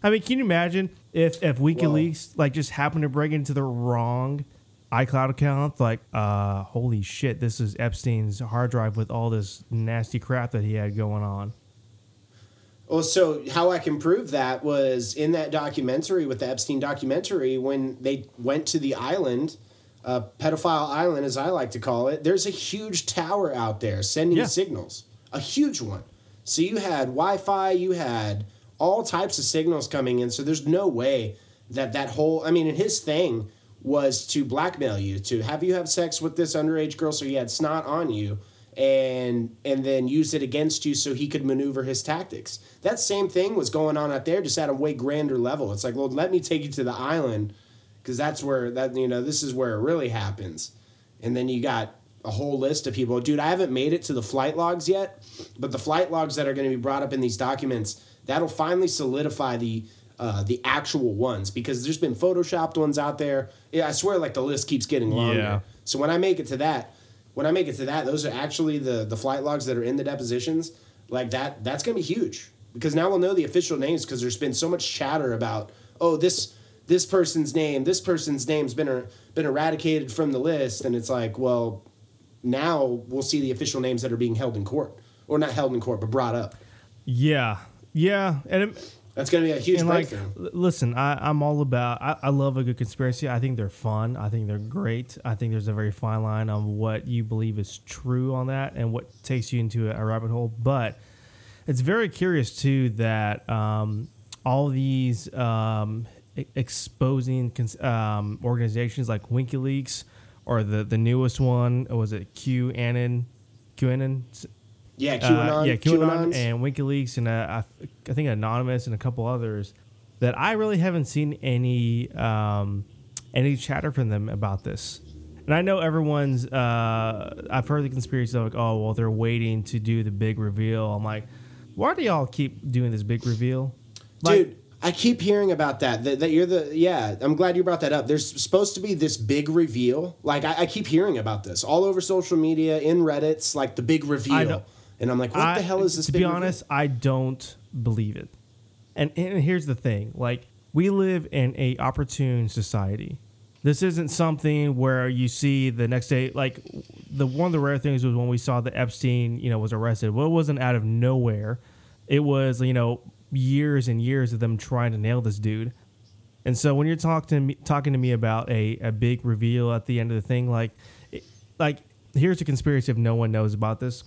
I mean, can you imagine if if WikiLeaks like just happened to break into the wrong iCloud account? Like, uh, holy shit, this is Epstein's hard drive with all this nasty crap that he had going on. Well, so how I can prove that was in that documentary with the Epstein documentary when they went to the island, uh, pedophile island as I like to call it. There's a huge tower out there sending Yeah. signals, a huge one. So you had Wi-Fi, you had all types of signals coming in. So there's no way that that whole. I mean, in his thing was to blackmail you to have you have sex with this underage girl, so he had snot on you and and then use it against you so he could maneuver his tactics. That same thing was going on out there, just at a way grander level. It's like, well, let me take you to the island, because that's where that you know this is where it really happens. And then you got a whole list of people. Dude, I haven't made it to the flight logs yet, but the flight logs that are going to be brought up in these documents that'll finally solidify the uh, the actual ones because there's been photoshopped ones out there. Yeah, I swear, like the list keeps getting longer. Yeah. So when I make it to that, when I make it to that, those are actually the the flight logs that are in the depositions. Like that, that's gonna be huge because now we'll know the official names because there's been so much chatter about oh this this person's name, this person's name's been er, been eradicated from the list, and it's like well now we'll see the official names that are being held in court or not held in court but brought up. Yeah, yeah, and it, That's gonna be a huge and like, breakthrough. listen, I, I'm all about. I, I love a good conspiracy. I think they're fun. I think they're great. I think there's a very fine line on what you believe is true on that and what takes you into a, rabbit hole. But it's very curious too that um, all these um, e- exposing cons- um, organizations like WikiLeaks or the the newest one was it QAnon, QAnon yeah, uh, QAnon, yeah, QAnon QAnons. and WikiLeaks and uh, I, I think Anonymous and a couple others that I really haven't seen any um, any chatter from them about this. And I know everyone's. Uh, I've heard the conspiracy like, oh well, they're waiting to do the big reveal. I'm like, why do y'all keep doing this big reveal? Like, Dude, I keep hearing about that, that. That you're the yeah. I'm glad you brought that up. There's supposed to be this big reveal. Like I, I keep hearing about this all over social media, in Reddit's, like the big reveal. And I'm like, what I- the hell is this? To be honest, I don't believe it. And, and here's the thing: like we live in a opportune society. This isn't something where you see the next day. Like the one of the rare things was when we saw that Epstein, you know, was arrested. Well, it wasn't out of nowhere. It was you know years and years of them trying to nail this dude. And so when you're talking to me, talking to me about a, a big reveal at the end of the thing, like, it- like here's a conspiracy if no one knows about this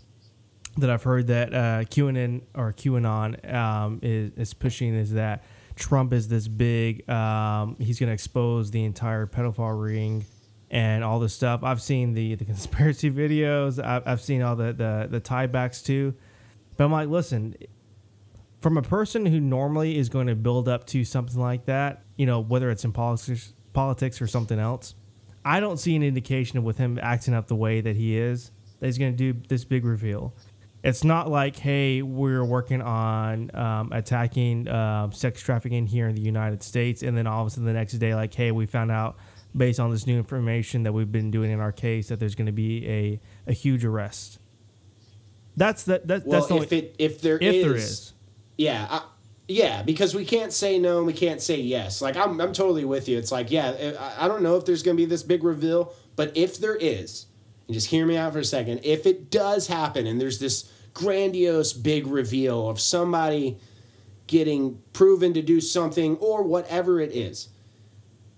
that I've heard that uh, QAnon or QAnon um, is, is pushing is that Trump is this big. Um, he's going to expose the entire pedophile ring and all this stuff. I've seen the the conspiracy videos. I've, I've seen all the the the tiebacks too. But I'm like, listen, from a person who normally is going to build up to something like that, you know, whether it's in politics, politics or something else, I don't see an indication with him acting up the way that he is that he's going to do this big reveal. It's not like, hey, we're working on um, attacking uh, sex trafficking here in the United States, and then all of a sudden the next day, like, hey, we found out based on this new information that we've been doing in our case that there's going to be a, a huge arrest. That's the, that, Well, that's the if only, it if there if is, there is. yeah, I, yeah, because we can't say no and we can't say yes. Like I'm, I'm totally with you. It's like, yeah, I, I don't know if there's gonna be this big reveal, but if there is, and just hear me out for a second, if it does happen and there's this grandiose big reveal of somebody getting proven to do something or whatever it is,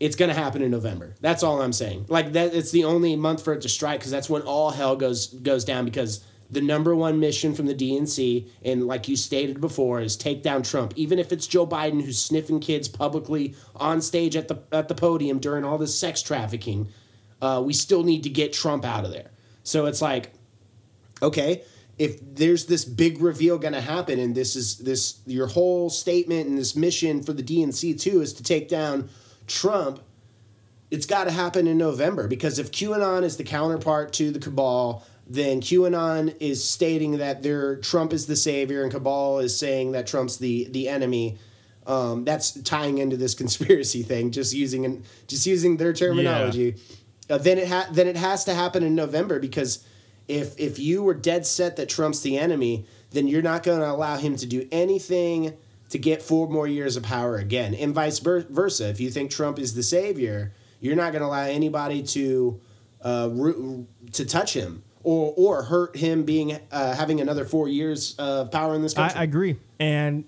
it's going to happen in November. That's all I'm saying. Like that it's the only month for it to strike cuz that's when all hell goes goes down because the number one mission from the DNC and like you stated before is take down Trump. Even if it's Joe Biden who's sniffing kids publicly on stage at the at the podium during all this sex trafficking, uh, we still need to get Trump out of there. So it's like okay, if there's this big reveal going to happen and this is this your whole statement and this mission for the DNC too is to take down Trump, it's got to happen in November because if QAnon is the counterpart to the cabal, then QAnon is stating that their Trump is the savior and cabal is saying that Trump's the the enemy. Um, that's tying into this conspiracy thing, just using just using their terminology. Uh, then it ha- then it has to happen in November because if if you were dead set that Trump's the enemy, then you're not going to allow him to do anything to get four more years of power again, and vice versa. If you think Trump is the savior, you're not going to allow anybody to uh, ru- to touch him or or hurt him being uh, having another four years of power in this I, country. I agree. And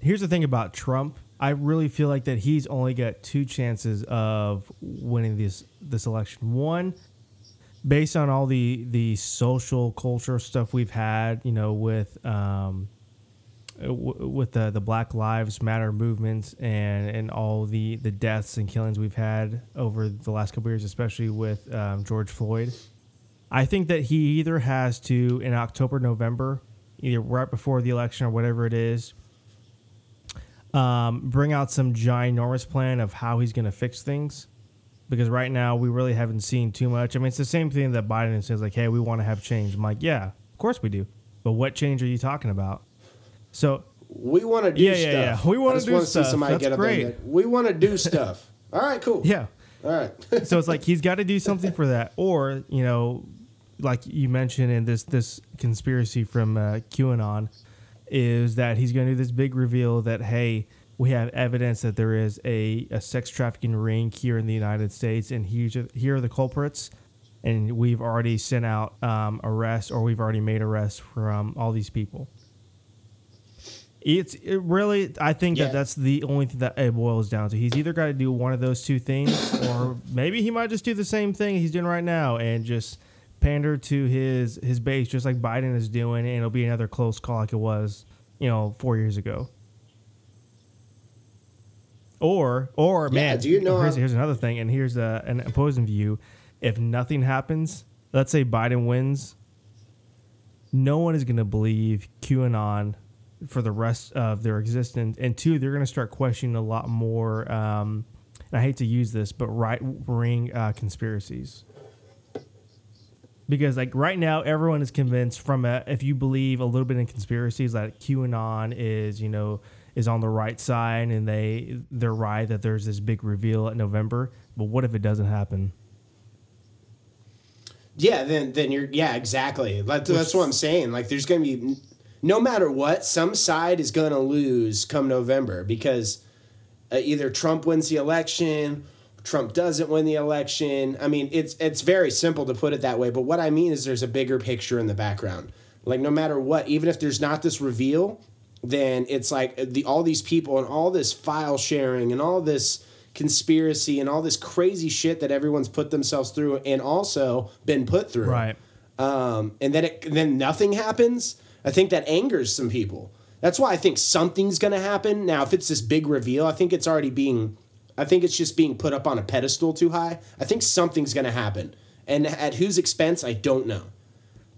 here's the thing about Trump. I really feel like that he's only got two chances of winning this this election. One, based on all the the social culture stuff we've had, you know, with um, w- with the the Black Lives Matter movement and and all the the deaths and killings we've had over the last couple years, especially with um, George Floyd. I think that he either has to in October, November, either right before the election or whatever it is, um, bring out some ginormous plan of how he's going to fix things. Because right now we really haven't seen too much. I mean, it's the same thing that Biden says, like, "Hey, we want to have change." I'm like, "Yeah, of course we do." But what change are you talking about? So we want to do Yeah, yeah, stuff. yeah. We wanna do stuff. See somebody That's get great. We want to do stuff. All right, cool. yeah, All right. so it's like he's got to do something for that, or you know, like you mentioned in this this conspiracy from uh, QAnon, is that he's going to do this big reveal that hey, we have evidence that there is a, a sex trafficking ring here in the United States, and here's here are the culprits, and we've already sent out um, arrests or we've already made arrests from all these people. It's it really. I think Yeah. that that's the only thing that it boils down to. He's either got to do one of those two things, or maybe he might just do the same thing he's doing right now and just pander to his his base, just like Biden is doing, and it'll be another close call like it was, you know, four years ago. Or, or man, do you know Here's, here's another thing, and here's a, an opposing view. If nothing happens, let's say Biden wins, no one is going to believe QAnon for the rest of their existence. And two, they're going to start questioning a lot more. Um, and I hate to use this, but right wing uh, conspiracies. Because like right now, everyone is convinced from a, if you believe a little bit in conspiracies that QAnon is you know is on the right side and they they're right that there's this big reveal at November. But what if it doesn't happen? Yeah, then then you're yeah exactly. Like, that's what I'm saying. Like there's gonna be no matter what, some side is gonna lose come November because uh, either Trump wins the election, Trump doesn't win the election. I mean, it's it's very simple to put it that way. But what I mean is there's a bigger picture in the background. Like no matter what, even if there's not this reveal, then it's like the all these people and all this file sharing and all this conspiracy and all this crazy shit that everyone's put themselves through and also been put through. Right. Um, and then it then nothing happens. I think that angers some people. That's why I think something's gonna happen. Now, if it's this big reveal, I think it's already being I think it's just being put up on a pedestal too high. I think something's gonna happen. And at whose expense, I don't know.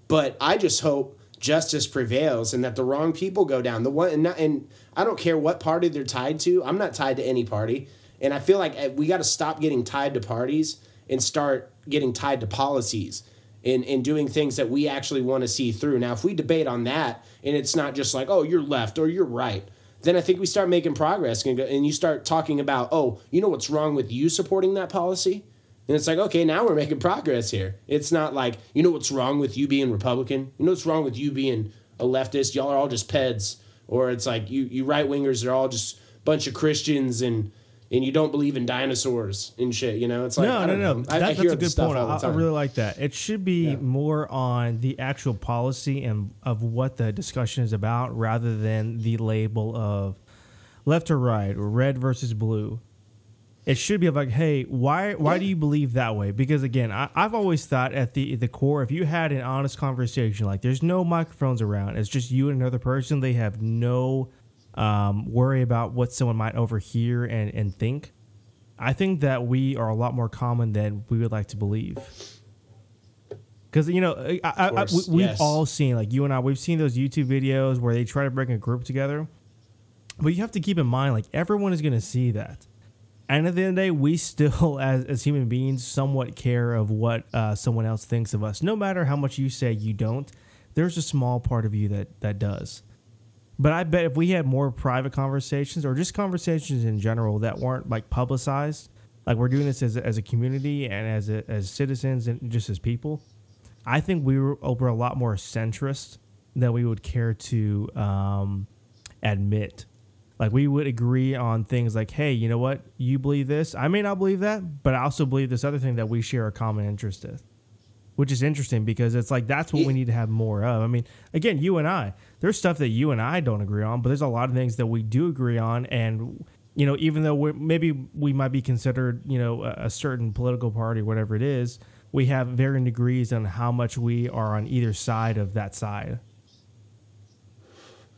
But I just hope justice prevails and that the wrong people go down. The one and, not, and I don't care what party they're tied to. I'm not tied to any party, and I feel like uh, we got to stop getting tied to parties and start getting tied to policies. and, and doing things that we actually want to see through. Now, if we debate on that and it's not just like, oh, you're left or you're right, then I think we start making progress and, you start talking about, oh, you know what's wrong with you supporting that policy? And it's like, okay, now we're making progress here. It's not like, you know what's wrong with you being Republican? You know what's wrong with you being a leftist? Y'all are all just peds. Or it's like you, you right wingers are all just bunch of Christians and and you don't believe in dinosaurs and shit. You know, it's like no, no, no. Know. That, I, I that's a good point. I, I, really like that. It should be yeah. more on the actual policy and of what the discussion is about, rather than the label of left or right or red versus blue. It should be like, hey, why why yeah. do you believe that way? Because again, I, I've always thought at the the core, if you had an honest conversation, like there's no microphones around, it's just you and another person, they have no um, worry about what someone might overhear and, and think. I think that we are a lot more common than we would like to believe. Because you know, I, I, I, we, have yes. all seen like you and I, we've seen those YouTube videos where they try to bring a group together. But you have to keep in mind, like everyone is going to see that, and at the end of the day, we still, as, as human beings, somewhat care of what uh, someone else thinks of us. No matter how much you say you don't, there's a small part of you that that does. But I bet if we had more private conversations or just conversations in general that weren't like publicized, like we're doing this as as a community and as a, as citizens and just as people, I think we were, over a lot more centrist than we would care to um, admit. Like we would agree on things like, hey, you know what? You believe this. I may not believe that, but I also believe this other thing that we share a common interest in which is interesting because it's like that's what we need to have more of. I mean, again, you and I, there's stuff that you and I don't agree on, but there's a lot of things that we do agree on, and you know, even though we maybe we might be considered, you know, a, a certain political party, whatever it is, we have varying degrees on how much we are on either side of that side.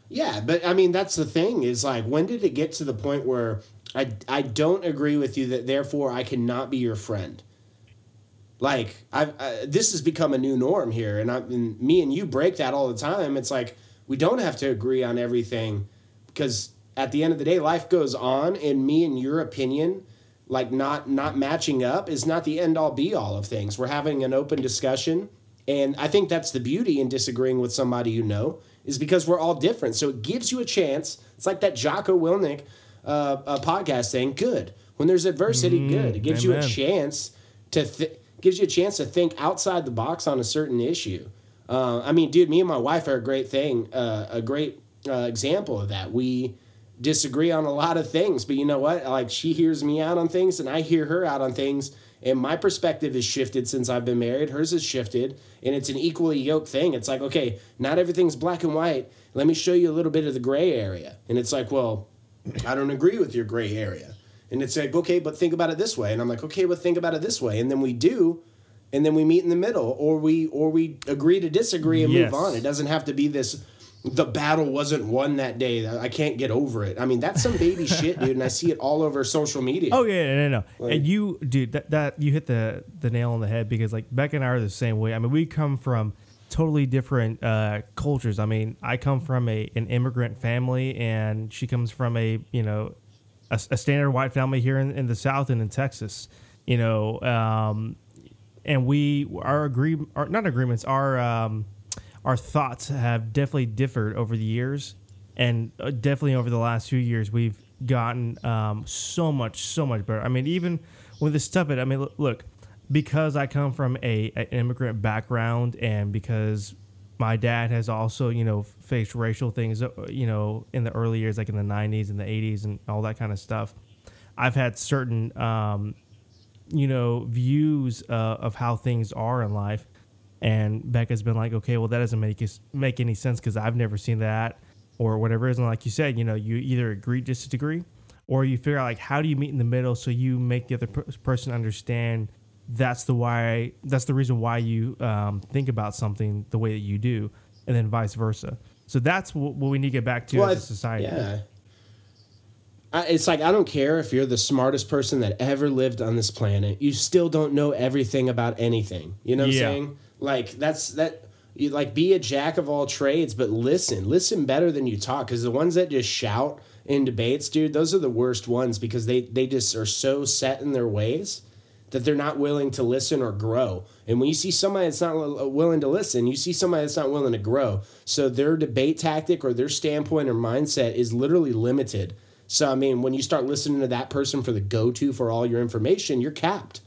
Yeah, but I mean, that's the thing is like, when did it get to the point where I I don't agree with you that therefore I cannot be your friend? Like I've this has become a new norm here, and I and me and you break that all the time. It's like we don't have to agree on everything because at the end of the day, life goes on, and me and your opinion, like not not matching up, is not the end all be all of things. We're having an open discussion, and I think that's the beauty in disagreeing with somebody you know is because we're all different. So it gives you a chance. It's like that Jocko Willink uh, uh, podcast saying, "Good when there's adversity, mm, good." It gives amen. you a chance to." Th- gives you a chance to think outside the box on a certain issue. Uh, I mean, dude, me and my wife are a great thing, uh, a great uh, example of that. We disagree on a lot of things, but you know what? Like she hears me out on things, and I hear her out on things, and my perspective has shifted since I've been married. Hers has shifted, and it's an equally yoked thing. It's like, okay, not everything's black and white. Let me show you a little bit of the gray area, and it's like, well, I don't agree with your gray area. And it's like, okay, but think about it this way. And I'm like, okay, but think about it this way. And then we do, and then we meet in the middle, or we or we agree to disagree and yes. move on. It doesn't have to be this the battle wasn't won that day. I can't get over it. I mean, that's some baby shit, dude, and I see it all over social media. Oh yeah, no, no. Like, and you, dude, that, that you hit the the nail on the head because like Beck and I are the same way. I mean, we come from totally different uh, cultures. I mean, I come from a an immigrant family, and she comes from a you know a, a standard white family here in, in, the South and in Texas, you know, um, and we our agree our, not agreements our um, our thoughts have definitely differed over the years, and uh, definitely over the last few years we've gotten um, so much so much better. I mean, even with the stuff, it I mean, look, because I come from a an immigrant background and because my dad has also, you know, faced racial things, uh, you know, in the early years, like in the 90s and the 80s and all that kind of stuff. I've had certain, um, you know, views uh, of how things are in life. And Becca's been like, okay, well, that doesn't make make any sense because I've never seen that or whatever it is. And like you said, you know, you either agree, disagree, or you figure out like how do you meet in the middle so you make the other per- person understand that's the why that's the reason why you um, think about something the way that you do, and then vice versa. So that's what, what we need to get back to well, as a society. Yeah. I, it's like I don't care if you're the smartest person that ever lived on this planet. You still don't know everything about anything. You know what yeah. I'm saying? Like that's that. You like be a jack of all trades, but listen, listen better than you talk. Because the ones that just shout in debates, dude, those are the worst ones because they they just are so set in their ways that they're not willing to listen or grow. And when you see somebody that's not uh, willing to listen, you see somebody that's not willing to grow. So their debate tactic or their standpoint or mindset is literally limited. So I mean, when you start listening to that person for the go-to for all your information, you're capped.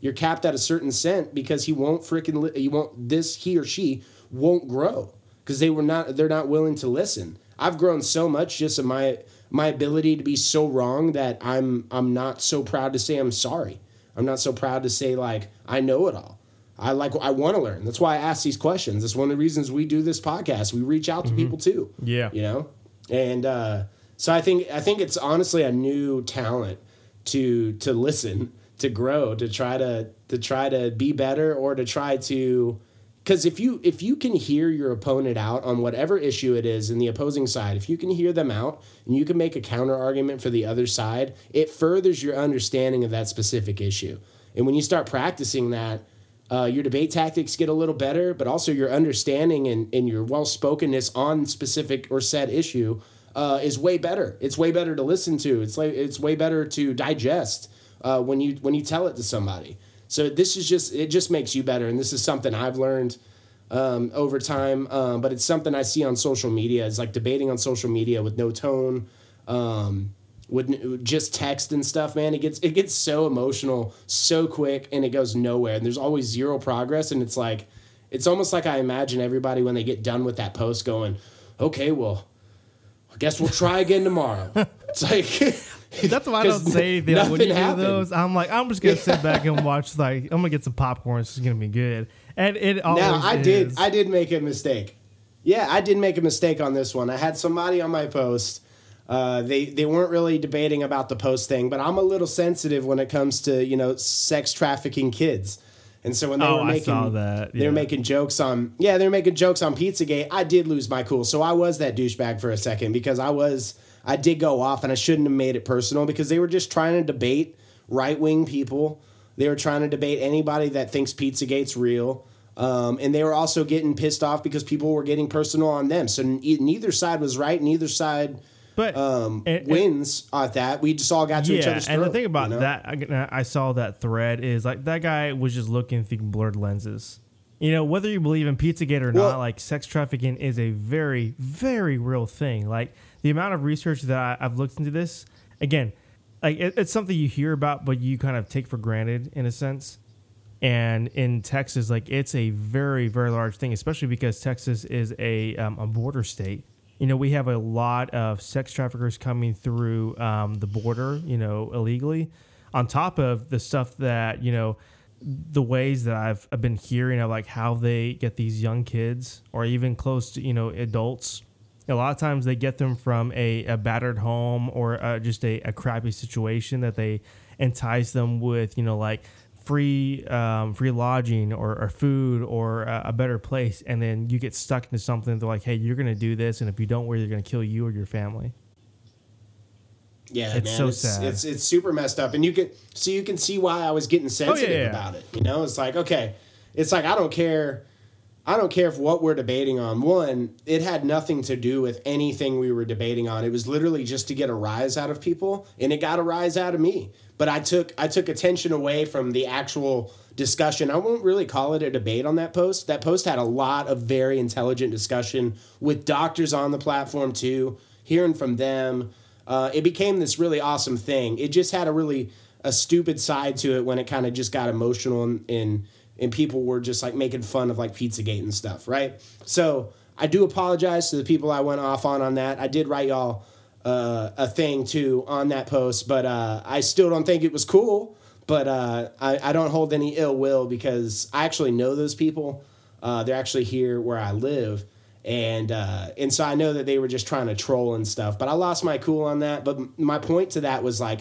You're capped at a certain cent because he won't freaking li- he won't this he or she won't grow because they were not they're not willing to listen. I've grown so much just in my my ability to be so wrong that I'm I'm not so proud to say I'm sorry. I'm not so proud to say like I know it all. I like I want to learn. That's why I ask these questions. That's one of the reasons we do this podcast. We reach out to mm-hmm. people too. Yeah. You know? And uh, so I think I think it's honestly a new talent to to listen, to grow, to try to to try to be better or to try to because if you if you can hear your opponent out on whatever issue it is in the opposing side if you can hear them out and you can make a counter argument for the other side it furthers your understanding of that specific issue. And when you start practicing that uh, your debate tactics get a little better but also your understanding and, and your well-spokenness on specific or said issue uh, is way better. It's way better to listen to. It's like it's way better to digest uh, when you when you tell it to somebody so this is just it just makes you better, and this is something I've learned um, over time. Um, but it's something I see on social media. It's like debating on social media with no tone, um, with just text and stuff. Man, it gets it gets so emotional so quick, and it goes nowhere. And there's always zero progress. And it's like it's almost like I imagine everybody when they get done with that post going, "Okay, well." I guess we'll try again tomorrow. It's like That's why I don't say anything. Like, when you happened. do those, I'm like, I'm just gonna sit back and watch. Like, I'm gonna get some popcorn. It's gonna be good. And it always now I is. did. I did make a mistake. Yeah, I did make a mistake on this one. I had somebody on my post. Uh, they they weren't really debating about the post thing, but I'm a little sensitive when it comes to you know sex trafficking kids. And so when they oh, were making yeah. they were making jokes on yeah, they were making jokes on Pizzagate, I did lose my cool. So I was that douchebag for a second because I was I did go off and I shouldn't have made it personal because they were just trying to debate right wing people. They were trying to debate anybody that thinks Pizzagate's real. Um, and they were also getting pissed off because people were getting personal on them. So neither side was right. Neither side but um, and, wins at that. We just all got to yeah, each other's and the thing about you know? that, I, I, saw that thread is like that guy was just looking through blurred lenses. You know, whether you believe in Pizzagate or well, not, like sex trafficking is a very, very real thing. Like the amount of research that I, have looked into this, again, like it, it's something you hear about, but you kind of take for granted in a sense. And in Texas, like it's a very, very large thing, especially because Texas is a um, a border state. You know, we have a lot of sex traffickers coming through um, the border, you know, illegally. On top of the stuff that you know, the ways that I've, I've been hearing of like how they get these young kids or even close to you know adults a lot of times they get them from a, a battered home or uh, just a, a crappy situation that they entice them with, you know, like free um, free lodging or, or food or a, a, better place, and then you get stuck into something. They're like, "Hey, you're going to do this, and if you don't, we're going to kill you or your family." Yeah, it's man, so it's, sad. It's it's super messed up, and you can so you can see why I was getting sensitive oh, yeah, yeah. about it. You know, it's like okay, it's like I don't care I don't care if what we're debating on. One, it had nothing to do with anything we were debating on. It was literally just to get a rise out of people, and it got a rise out of me. But I took I took attention away from the actual discussion. I won't really call it a debate on that post. That post had a lot of very intelligent discussion with doctors on the platform too, hearing from them. Uh, it became this really awesome thing. It just had a really a stupid side to it when it kind of just got emotional and, and and people were just like making fun of like Pizzagate and stuff, right? So I do apologize to the people I went off on on that. I did write y'all uh, a thing too on that post, but uh, I still don't think it was cool. But uh, I, I don't hold any ill will because I actually know those people. Uh, they're actually here where I live. And uh, and so I know that they were just trying to troll and stuff, but I lost my cool on that. But my point to that was like,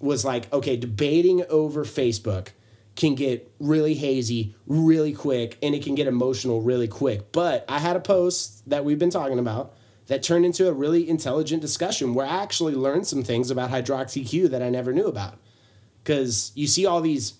was like, okay, debating over Facebook can get really hazy really quick and it can get emotional really quick. But I had a post that we've been talking about that turned into a really intelligent discussion where I actually learned some things about hydroxyQ that I never knew about. Cuz you see all these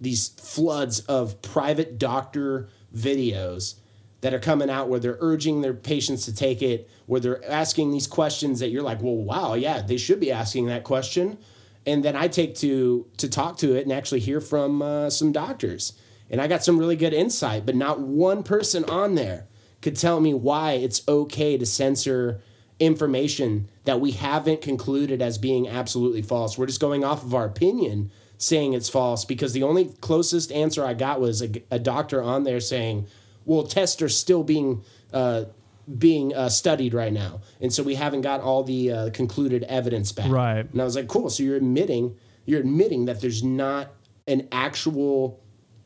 these floods of private doctor videos that are coming out where they're urging their patients to take it, where they're asking these questions that you're like, "Well, wow, yeah, they should be asking that question." And then I take to to talk to it and actually hear from uh, some doctors. And I got some really good insight, but not one person on there could tell me why it's okay to censor information that we haven't concluded as being absolutely false. We're just going off of our opinion saying it's false because the only closest answer I got was a, a doctor on there saying, well, tests are still being uh, being uh, studied right now, and so we haven't got all the uh, concluded evidence back. Right. And I was like, cool. So you're admitting you're admitting that there's not an actual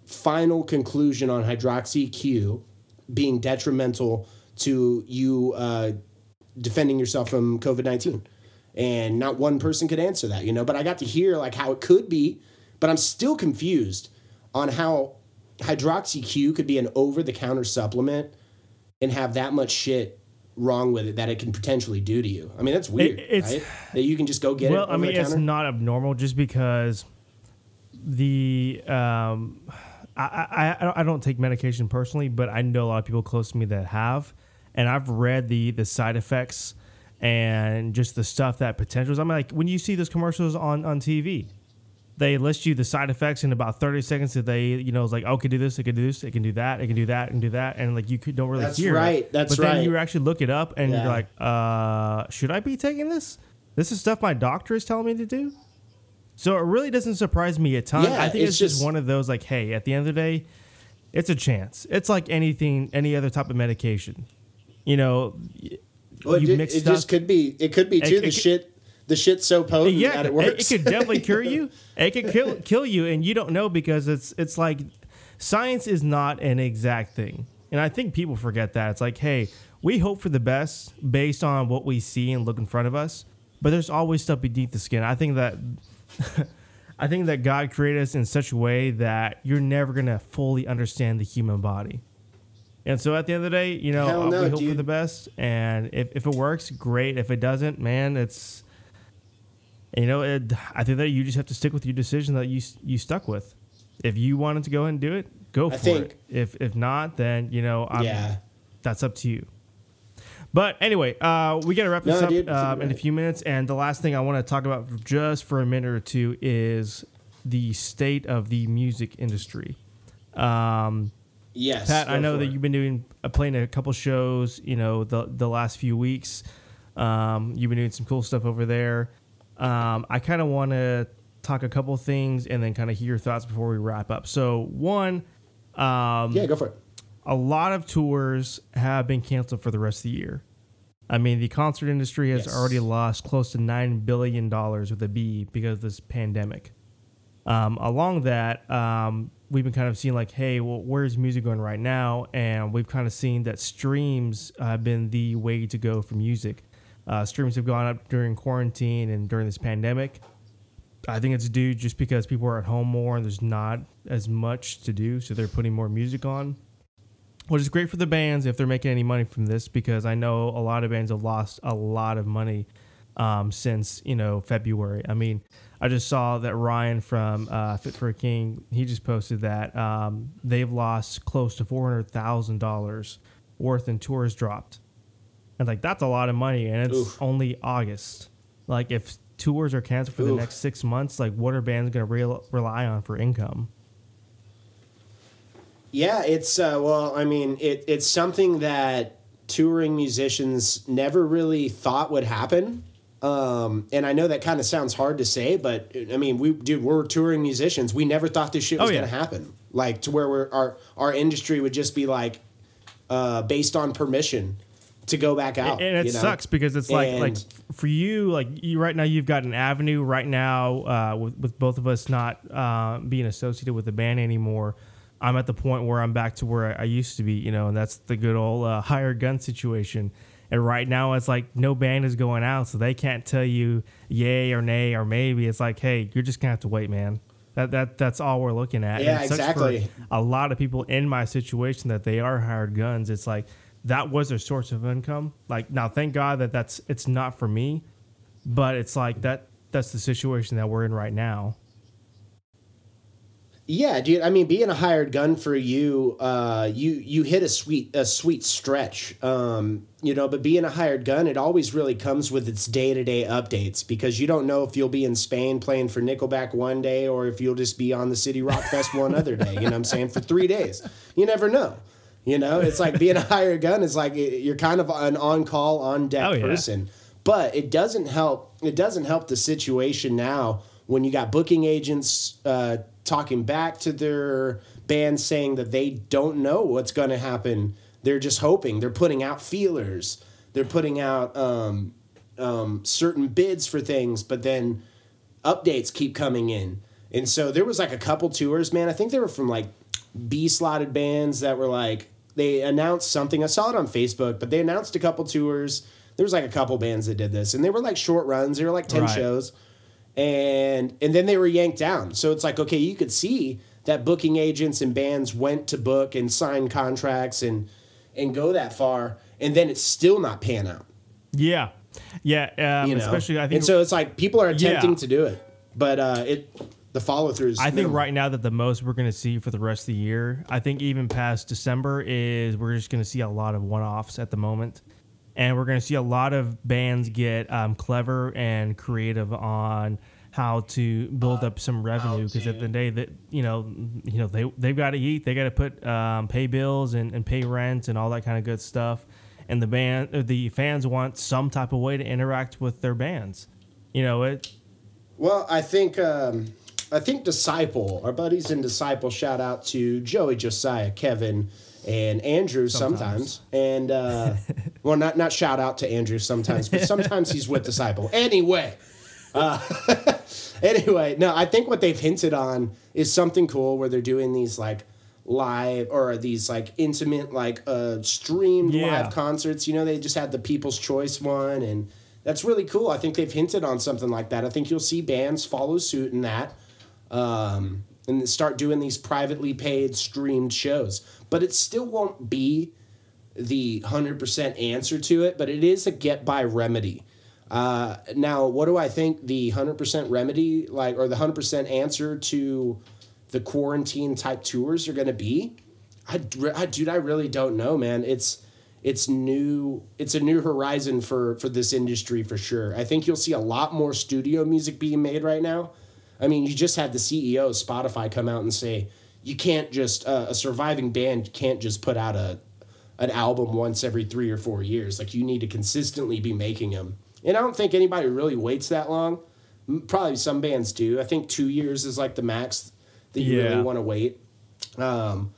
final conclusion on hydroxy Q being detrimental to you uh, defending yourself from COVID nineteen, and not one person could answer that. You know, but I got to hear like how it could be, but I'm still confused on how hydroxy Q could be an over the counter supplement and have that much shit wrong with it that it can potentially do to you. I mean, that's weird, It- it's- right? That you can just go get it. well, I mean, it's not abnormal just because the um, I, I I- I don't take medication personally, but I know a lot of people close to me that have, and I've read the the side effects and just the stuff that potentials. I mean, like when you see those commercials on on TV, they list you the side effects in about 30 seconds that they you know it's like oh it can do this it can do this it can do that it can do that and do that and like you could, don't really That's hear it. right, that's but then you actually look it up and Yeah. you're like uh should i be taking this this is stuff my doctor is telling me to do so it really doesn't surprise me a ton Yeah, i think it's it's, just, just- one of those like hey at the end of the day it's a chance it's like anything any other type of medication you know Well, it, you it stuff- just could be. It could be too. it the could- shit. The shit's so potent yeah, that it it, works. it could definitely cure you. It could kill kill you, and you don't know because it's it's like science is not an exact thing, and I think people forget that. It's like, hey, we hope for the best based on what we see and look in front of us, but there's always stuff beneath the skin. I think that. I think that God created us in such a way that you're never gonna fully understand the human body. And so at the end of the day, you know, uh, no, we hope for the best. And if, if it works, great. If it doesn't, man, it's you know, it, I think that you just have to stick with your decision that you you stuck with. If you wanted to go ahead and do it, go I for think- it. If if not, then you know, I'm, Yeah. that's up to you. But anyway, uh, we got to wrap this No, up dude, um, in a few minutes. And the last thing I want to talk about just for a minute or two is the state of the music industry. Um, yes, Pat, I know that it. you've been doing uh, playing a couple shows. You know, the the last few weeks, um, you've been doing some cool stuff over there. Um, I kind of want to talk a couple things and then kind of hear your thoughts before we wrap up. So, one, um, Yeah, go for it. a lot of tours have been canceled for the rest of the year. I mean, the concert industry has Yes. already lost close to nine billion dollars with a B because of this pandemic. Um, along that, um, we've been kind of seeing like, hey, well, where's music going right now? And we've kind of seen that streams have been the way to go for music. Uh, streams have gone up during quarantine and during this pandemic. I think it's due just because people are at home more and there's not as much to do, so they're putting more music on which is great for the bands if they're making any money from this because I know a lot of bands have lost a lot of money um, since you know February. I mean, I just saw that Ryan from uh, Fit for a King he just posted that um, they've lost close to four hundred thousand dollars worth in tours dropped, and like that's a lot of money, and it's Oof. only August. Like if tours are canceled for the next six months, like what are bands going to re- rely on for income? Yeah, it's uh, well, I mean, it, it's something that touring musicians never really thought would happen. Um, and I know that kind of sounds hard to say, but I mean, we dude, we're touring musicians. We never thought this shit was Oh, yeah. gonna happen. Like to where we're, our our industry would just be like uh, based on permission to go back out. and it you know? sucks because it's like like for you like you right now you've got an avenue right now uh, with with both of us not uh, being associated with the band anymore. I'm at the point where I'm back to where I used to be, you know, and that's the good old uh, hired gun situation. And right now, it's like no band is going out, so they can't tell you yay or nay or maybe. It's like, hey, you're just gonna have to wait, man. That that that's all we're looking at. Yeah, it sucks for exactly. a lot of people in my situation that they are hired guns. It's like that was their source of income. Like now, thank God that that's it's not for me, but it's like that that's the situation that we're in right now. Yeah, dude. I mean, being a hired gun for you, uh, you you hit a sweet a sweet stretch. Um, you know, but being a hired gun, it always really comes with its day to day updates because you don't know if you'll be in Spain playing for Nickelback one day or if you'll just be on the City Rock Fest one other day. You know what I'm saying? For three days, you never know. You know, it's like being a hired gun is like you're kind of an on call, on deck Oh, yeah. person. But it doesn't help. It doesn't help the situation now when you got booking agents uh, talking back to their bands saying that they don't know what's going to happen. They're just hoping. They're putting out feelers. They're putting out um, um, certain bids for things, but then updates keep coming in. And so there was like a couple tours, man. I think they were from like B slotted bands that were like they announced something. I saw it on Facebook, but they announced a couple tours. There was like a couple bands that did this, and they were like short runs. They were like ten Right. shows, and and then they were yanked down. So it's like okay, you could see that booking agents and bands went to book and sign contracts and and go that far, and then it's still not pan out. Yeah, yeah. Um, You know, especially I think and so it's like people are attempting Yeah. to do it, but uh, it the follow through is. I think minimal. right now that the most we're going to see for the rest of the year, I think even past December is we're just going to see a lot of one-offs at the moment, and we're going to see a lot of bands get um, clever and creative on how to build up some revenue because at the end of the day that you know you know they they've got to eat they got to put um, pay bills and, and pay rent and all that kind of good stuff and the band uh, the fans want some type of way to interact with their bands you know it Well, I think um, I think Disciple, our buddies in Disciple, shout out to Joey, Josiah, Kevin, and Andrew sometimes. Sometimes. And uh, well, not not shout out to Andrew sometimes, but sometimes he's with Disciple. Anyway, uh, anyway, no, I think what they've hinted on is something cool where they're doing these like live or these like intimate like uh streamed Yeah. live concerts you know they just had the people's choice one and that's really cool i think they've hinted on something like that i think you'll see bands follow suit in that um, and start doing these privately paid streamed shows. But it still won't be the 100% answer to it but it is a get by remedy. Uh, now what do i think the 100% remedy like or the 100% answer to the quarantine type tours are going to be? I, I dude i really don't know man. It's it's new it's a new horizon for for this industry for sure. I think you'll see a lot more studio music being made right now i mean you just had the ceo of spotify come out and say you can't just uh, a surviving band can't just put out a an album once every three or four years. Like you need to consistently be making them and i don't think anybody really waits that long. Probably some bands do. I think two years is like the max that you really want to wait. Um,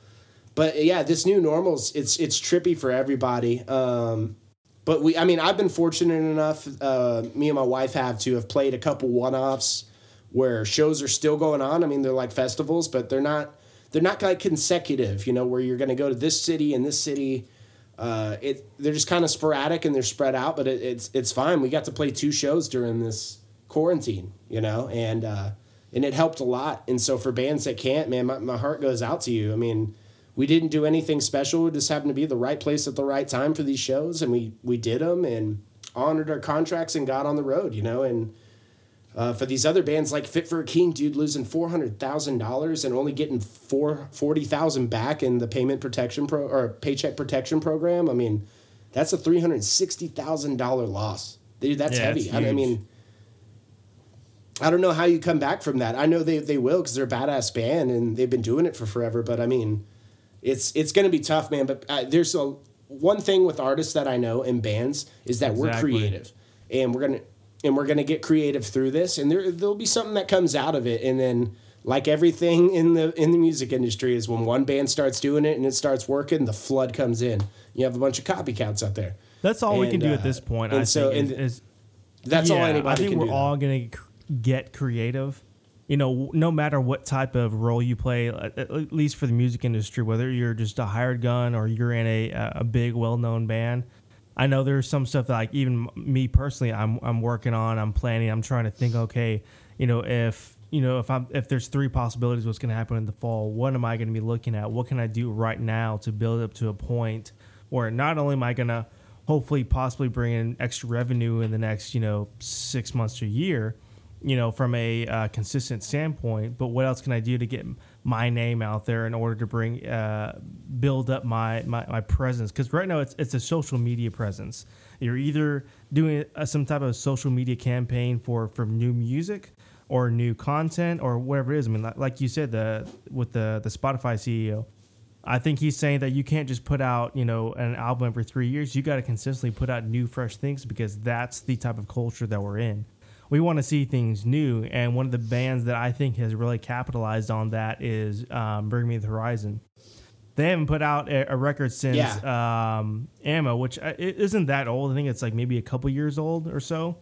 but yeah, this new normal's it's it's trippy for everybody. Um, but we, I mean, I've been fortunate enough. Uh, me and my wife have to have played a couple one-offs where shows are still going on. I mean, they're like festivals, but they're not they're not like consecutive. You know, where you're going to go to this city and this city. Uh, it they're just kind of sporadic and they're spread out, but it, it's it's fine. We got to play two shows during this quarantine, you know, and uh, and it helped a lot. And so for bands that can't, man, my, my heart goes out to you. I mean, we didn't do anything special. We just happened to be the right place at the right time for these shows, and we we did them and honored our contracts and got on the road, you know. And uh, for these other bands like Fit for a King, dude, losing four hundred thousand dollars and only getting four forty thousand back in the payment protection pro or paycheck protection program. I mean, that's a three hundred sixty thousand dollar loss. Dude, that's Yeah, heavy. I, I mean. I don't know how you come back from that. I know they, they will because they're a badass band and they've been doing it for forever. But I mean, it's it's going to be tough, man. But uh, there's a one thing with artists that I know and bands is that we're creative, and we're gonna and we're gonna get creative through this, and there there'll be something that comes out of it, and then like everything in the in the music industry is when one band starts doing it and it starts working, the flood comes in. You have a bunch of copycats out there. that's all we can do uh, at this point and i so- think is, and is That's all Yeah, anybody I think we're do. all gonna get creative. You know, no matter what type of role you play, at at least for the music industry, whether you're just a hired gun or you're in a a big, well-known band. I know there's some stuff that, like, even me personally, I'm I'm working on. I'm planning. I'm trying to think. Okay, you know, if you know if I'm if there's three possibilities, what's going to happen in the fall? What am I going to be looking at? What can I do right now to build up to a point where not only am I going to hopefully possibly bring in extra revenue in the next you know six months to a year you know from a uh, consistent standpoint but what else can i do to get my name out there in order to bring uh, build up my my, my presence because right now it's it's a social media presence you're either doing a, some type of social media campaign for for new music or new content or whatever it is i mean like, like you said the with the the spotify ceo I think he's saying that you can't just put out, you know, an album every three years. You got to consistently put out new, fresh things because that's the type of culture that we're in. We want to see things new, and one of the bands that I think has really capitalized on that is um, Bring Me the Horizon. They haven't put out a, a record since Yeah. um, Amo, which uh, isn't that old. I think it's like maybe a couple years old or so.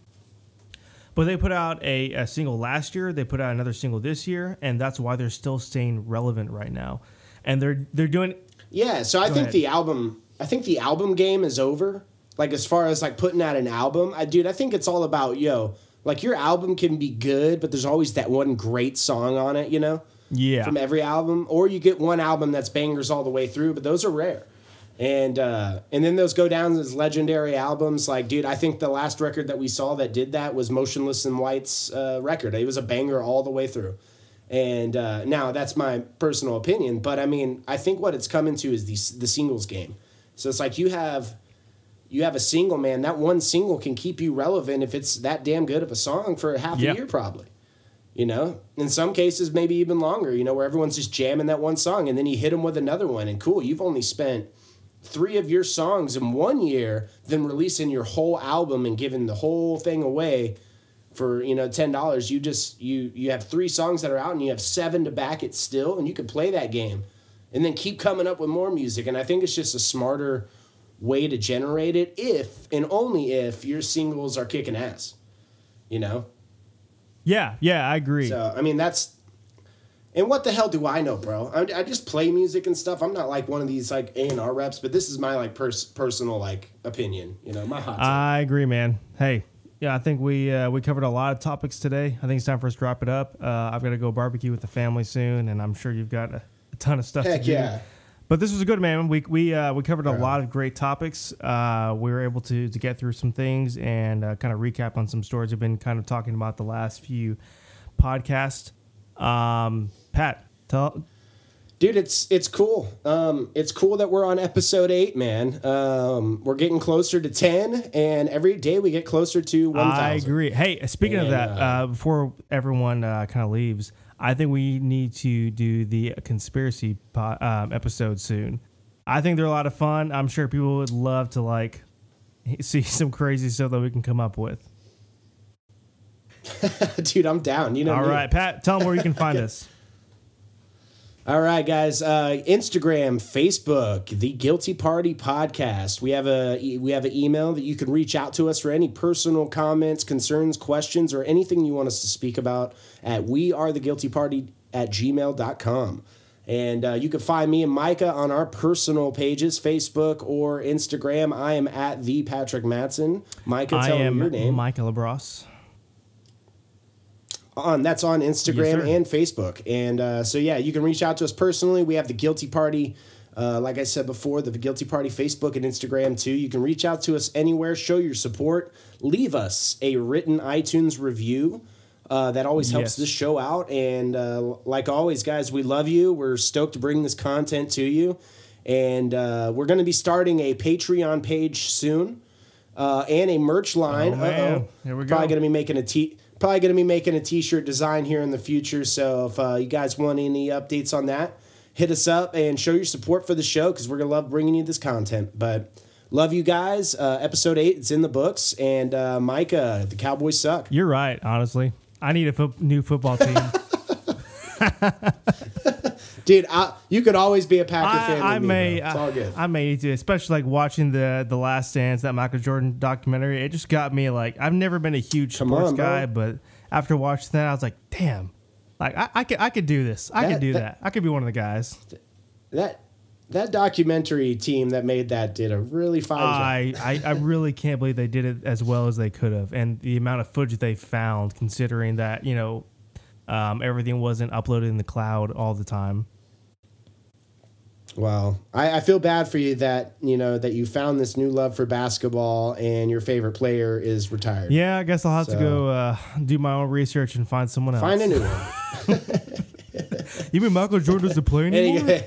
But they put out a, a single last year. They put out another single this year, and that's why they're still staying relevant right now. And they're they're doing Yeah, so I think ahead. the album I think the album game is over. Like as far as like putting out an album, I dude, I think it's all about yo, like your album can be good, but there's always that one great song on it, you know? yeah From every album, or you get one album that's bangers all the way through, but those are rare. And uh, and then those go down as legendary albums. Like, dude, I think the last record that we saw that did that was Motionless in White's uh, record. It was a banger all the way through. And uh, now that's my personal opinion, but I mean, I think what it's coming to is the the singles game. So it's like you have you have a single man. That one single can keep you relevant if it's that damn good of a song for half Yeah. a year, probably. You know, in some cases, maybe even longer. You know, where everyone's just jamming that one song, and then you hit them with another one, and cool, you've only spent three of your songs in one year, then releasing your whole album and giving the whole thing away for you know ten dollars. You just you you have three songs that are out, and you have seven to back it still, and you can play that game, and then keep coming up with more music. And I think it's just a smarter way to generate it if and only if your singles are kicking ass. You know. yeah yeah I agree. So I mean that's, and what the hell do I know, bro? I, I just play music and stuff. I'm not like one of these like A and R reps, but this is my like pers- personal like opinion. You know, my hot. take. I agree, man. Hey, yeah, I think we uh, we covered a lot of topics today. I think it's time for us to wrap it up. Uh, I've got to go barbecue with the family soon, and I'm sure you've got a, a ton of stuff Heck to do. yeah. But this was a good, man. We we uh, we covered a lot of great topics. Uh, we were able to to get through some things and uh, kind of recap on some stories we've been kind of talking about the last few podcasts. Um, Pat, tell Dude, it's it's cool. Um, it's cool that we're on episode eight, man. Um, we're getting closer to ten, and every day we get closer to one I agree. Hey, speaking of that, uh, uh, before everyone uh, kind of leaves, I think we need to do the conspiracy po- um, episode soon. I think they're a lot of fun. I'm sure people would love to like see some crazy stuff that we can come up with. Dude, I'm down. You know. All me. right, Pat, tell them where you can find us. All right, guys. Uh, Instagram, Facebook, the Guilty Party Podcast. We have a we have an email that you can reach out to us for any personal comments, concerns, questions, or anything you want us to speak about at we are the guilty party at gmail.com. And uh, you can find me and Micah on our personal pages, Facebook or Instagram. I am at the Patrick Madsen. Micah, I tell me am your name. Micah Labrosse. On that's on Instagram sir. and Facebook. And uh, so yeah, you can reach out to us personally. We have the Guilty Party, uh, like I said before, the Guilty Party Facebook and Instagram too. You can reach out to us anywhere, show your support, leave us a written iTunes review. Uh, that always helps Yes. this show out. And uh, like always, guys, we love you. We're stoked to bring this content to you. And uh, we're going to be starting a Patreon page soon uh, and a merch line. Oh. Uh-oh. Here we Probably go. going to be making a t. Probably going to be making a t-shirt design here in the future. So if uh, you guys want any updates on that, hit us up and show your support for the show because we're gonna love bringing you this content. But love you guys. Uh, episode eight, it's in the books. And uh, Micah, the Cowboys suck. You're right. Honestly, I need a fo- new football team. Dude, I, you could always be a Packer fan. I, I me, may, bro. It's all good. I may need to, especially like watching the the Last Dance, that Michael Jordan documentary. It just got me like I've never been a huge Come sports on, bro. guy, but after watching that, I was like, damn, like I, I could I could do this. I That- could do that- that. I could be one of the guys. that that documentary team that made that did a really fine job. I, I I really can't believe they did it as well as they could have, and the amount of footage they found, considering that you know um, everything wasn't uploaded in the cloud all the time. Well, I, I feel bad for you that you know that you found this new love for basketball and your favorite player is retired. Yeah, I guess I'll have to go uh, do my own research and find someone else. Find a new one. You mean Michael Jordan doesn't play anymore?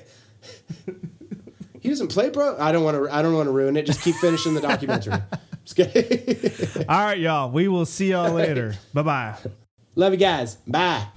he doesn't play, bro. I don't want to. I don't want to ruin it. Just keep finishing the documentary. All right, y'all. We will see y'all later. Bye bye. Love you guys. Bye.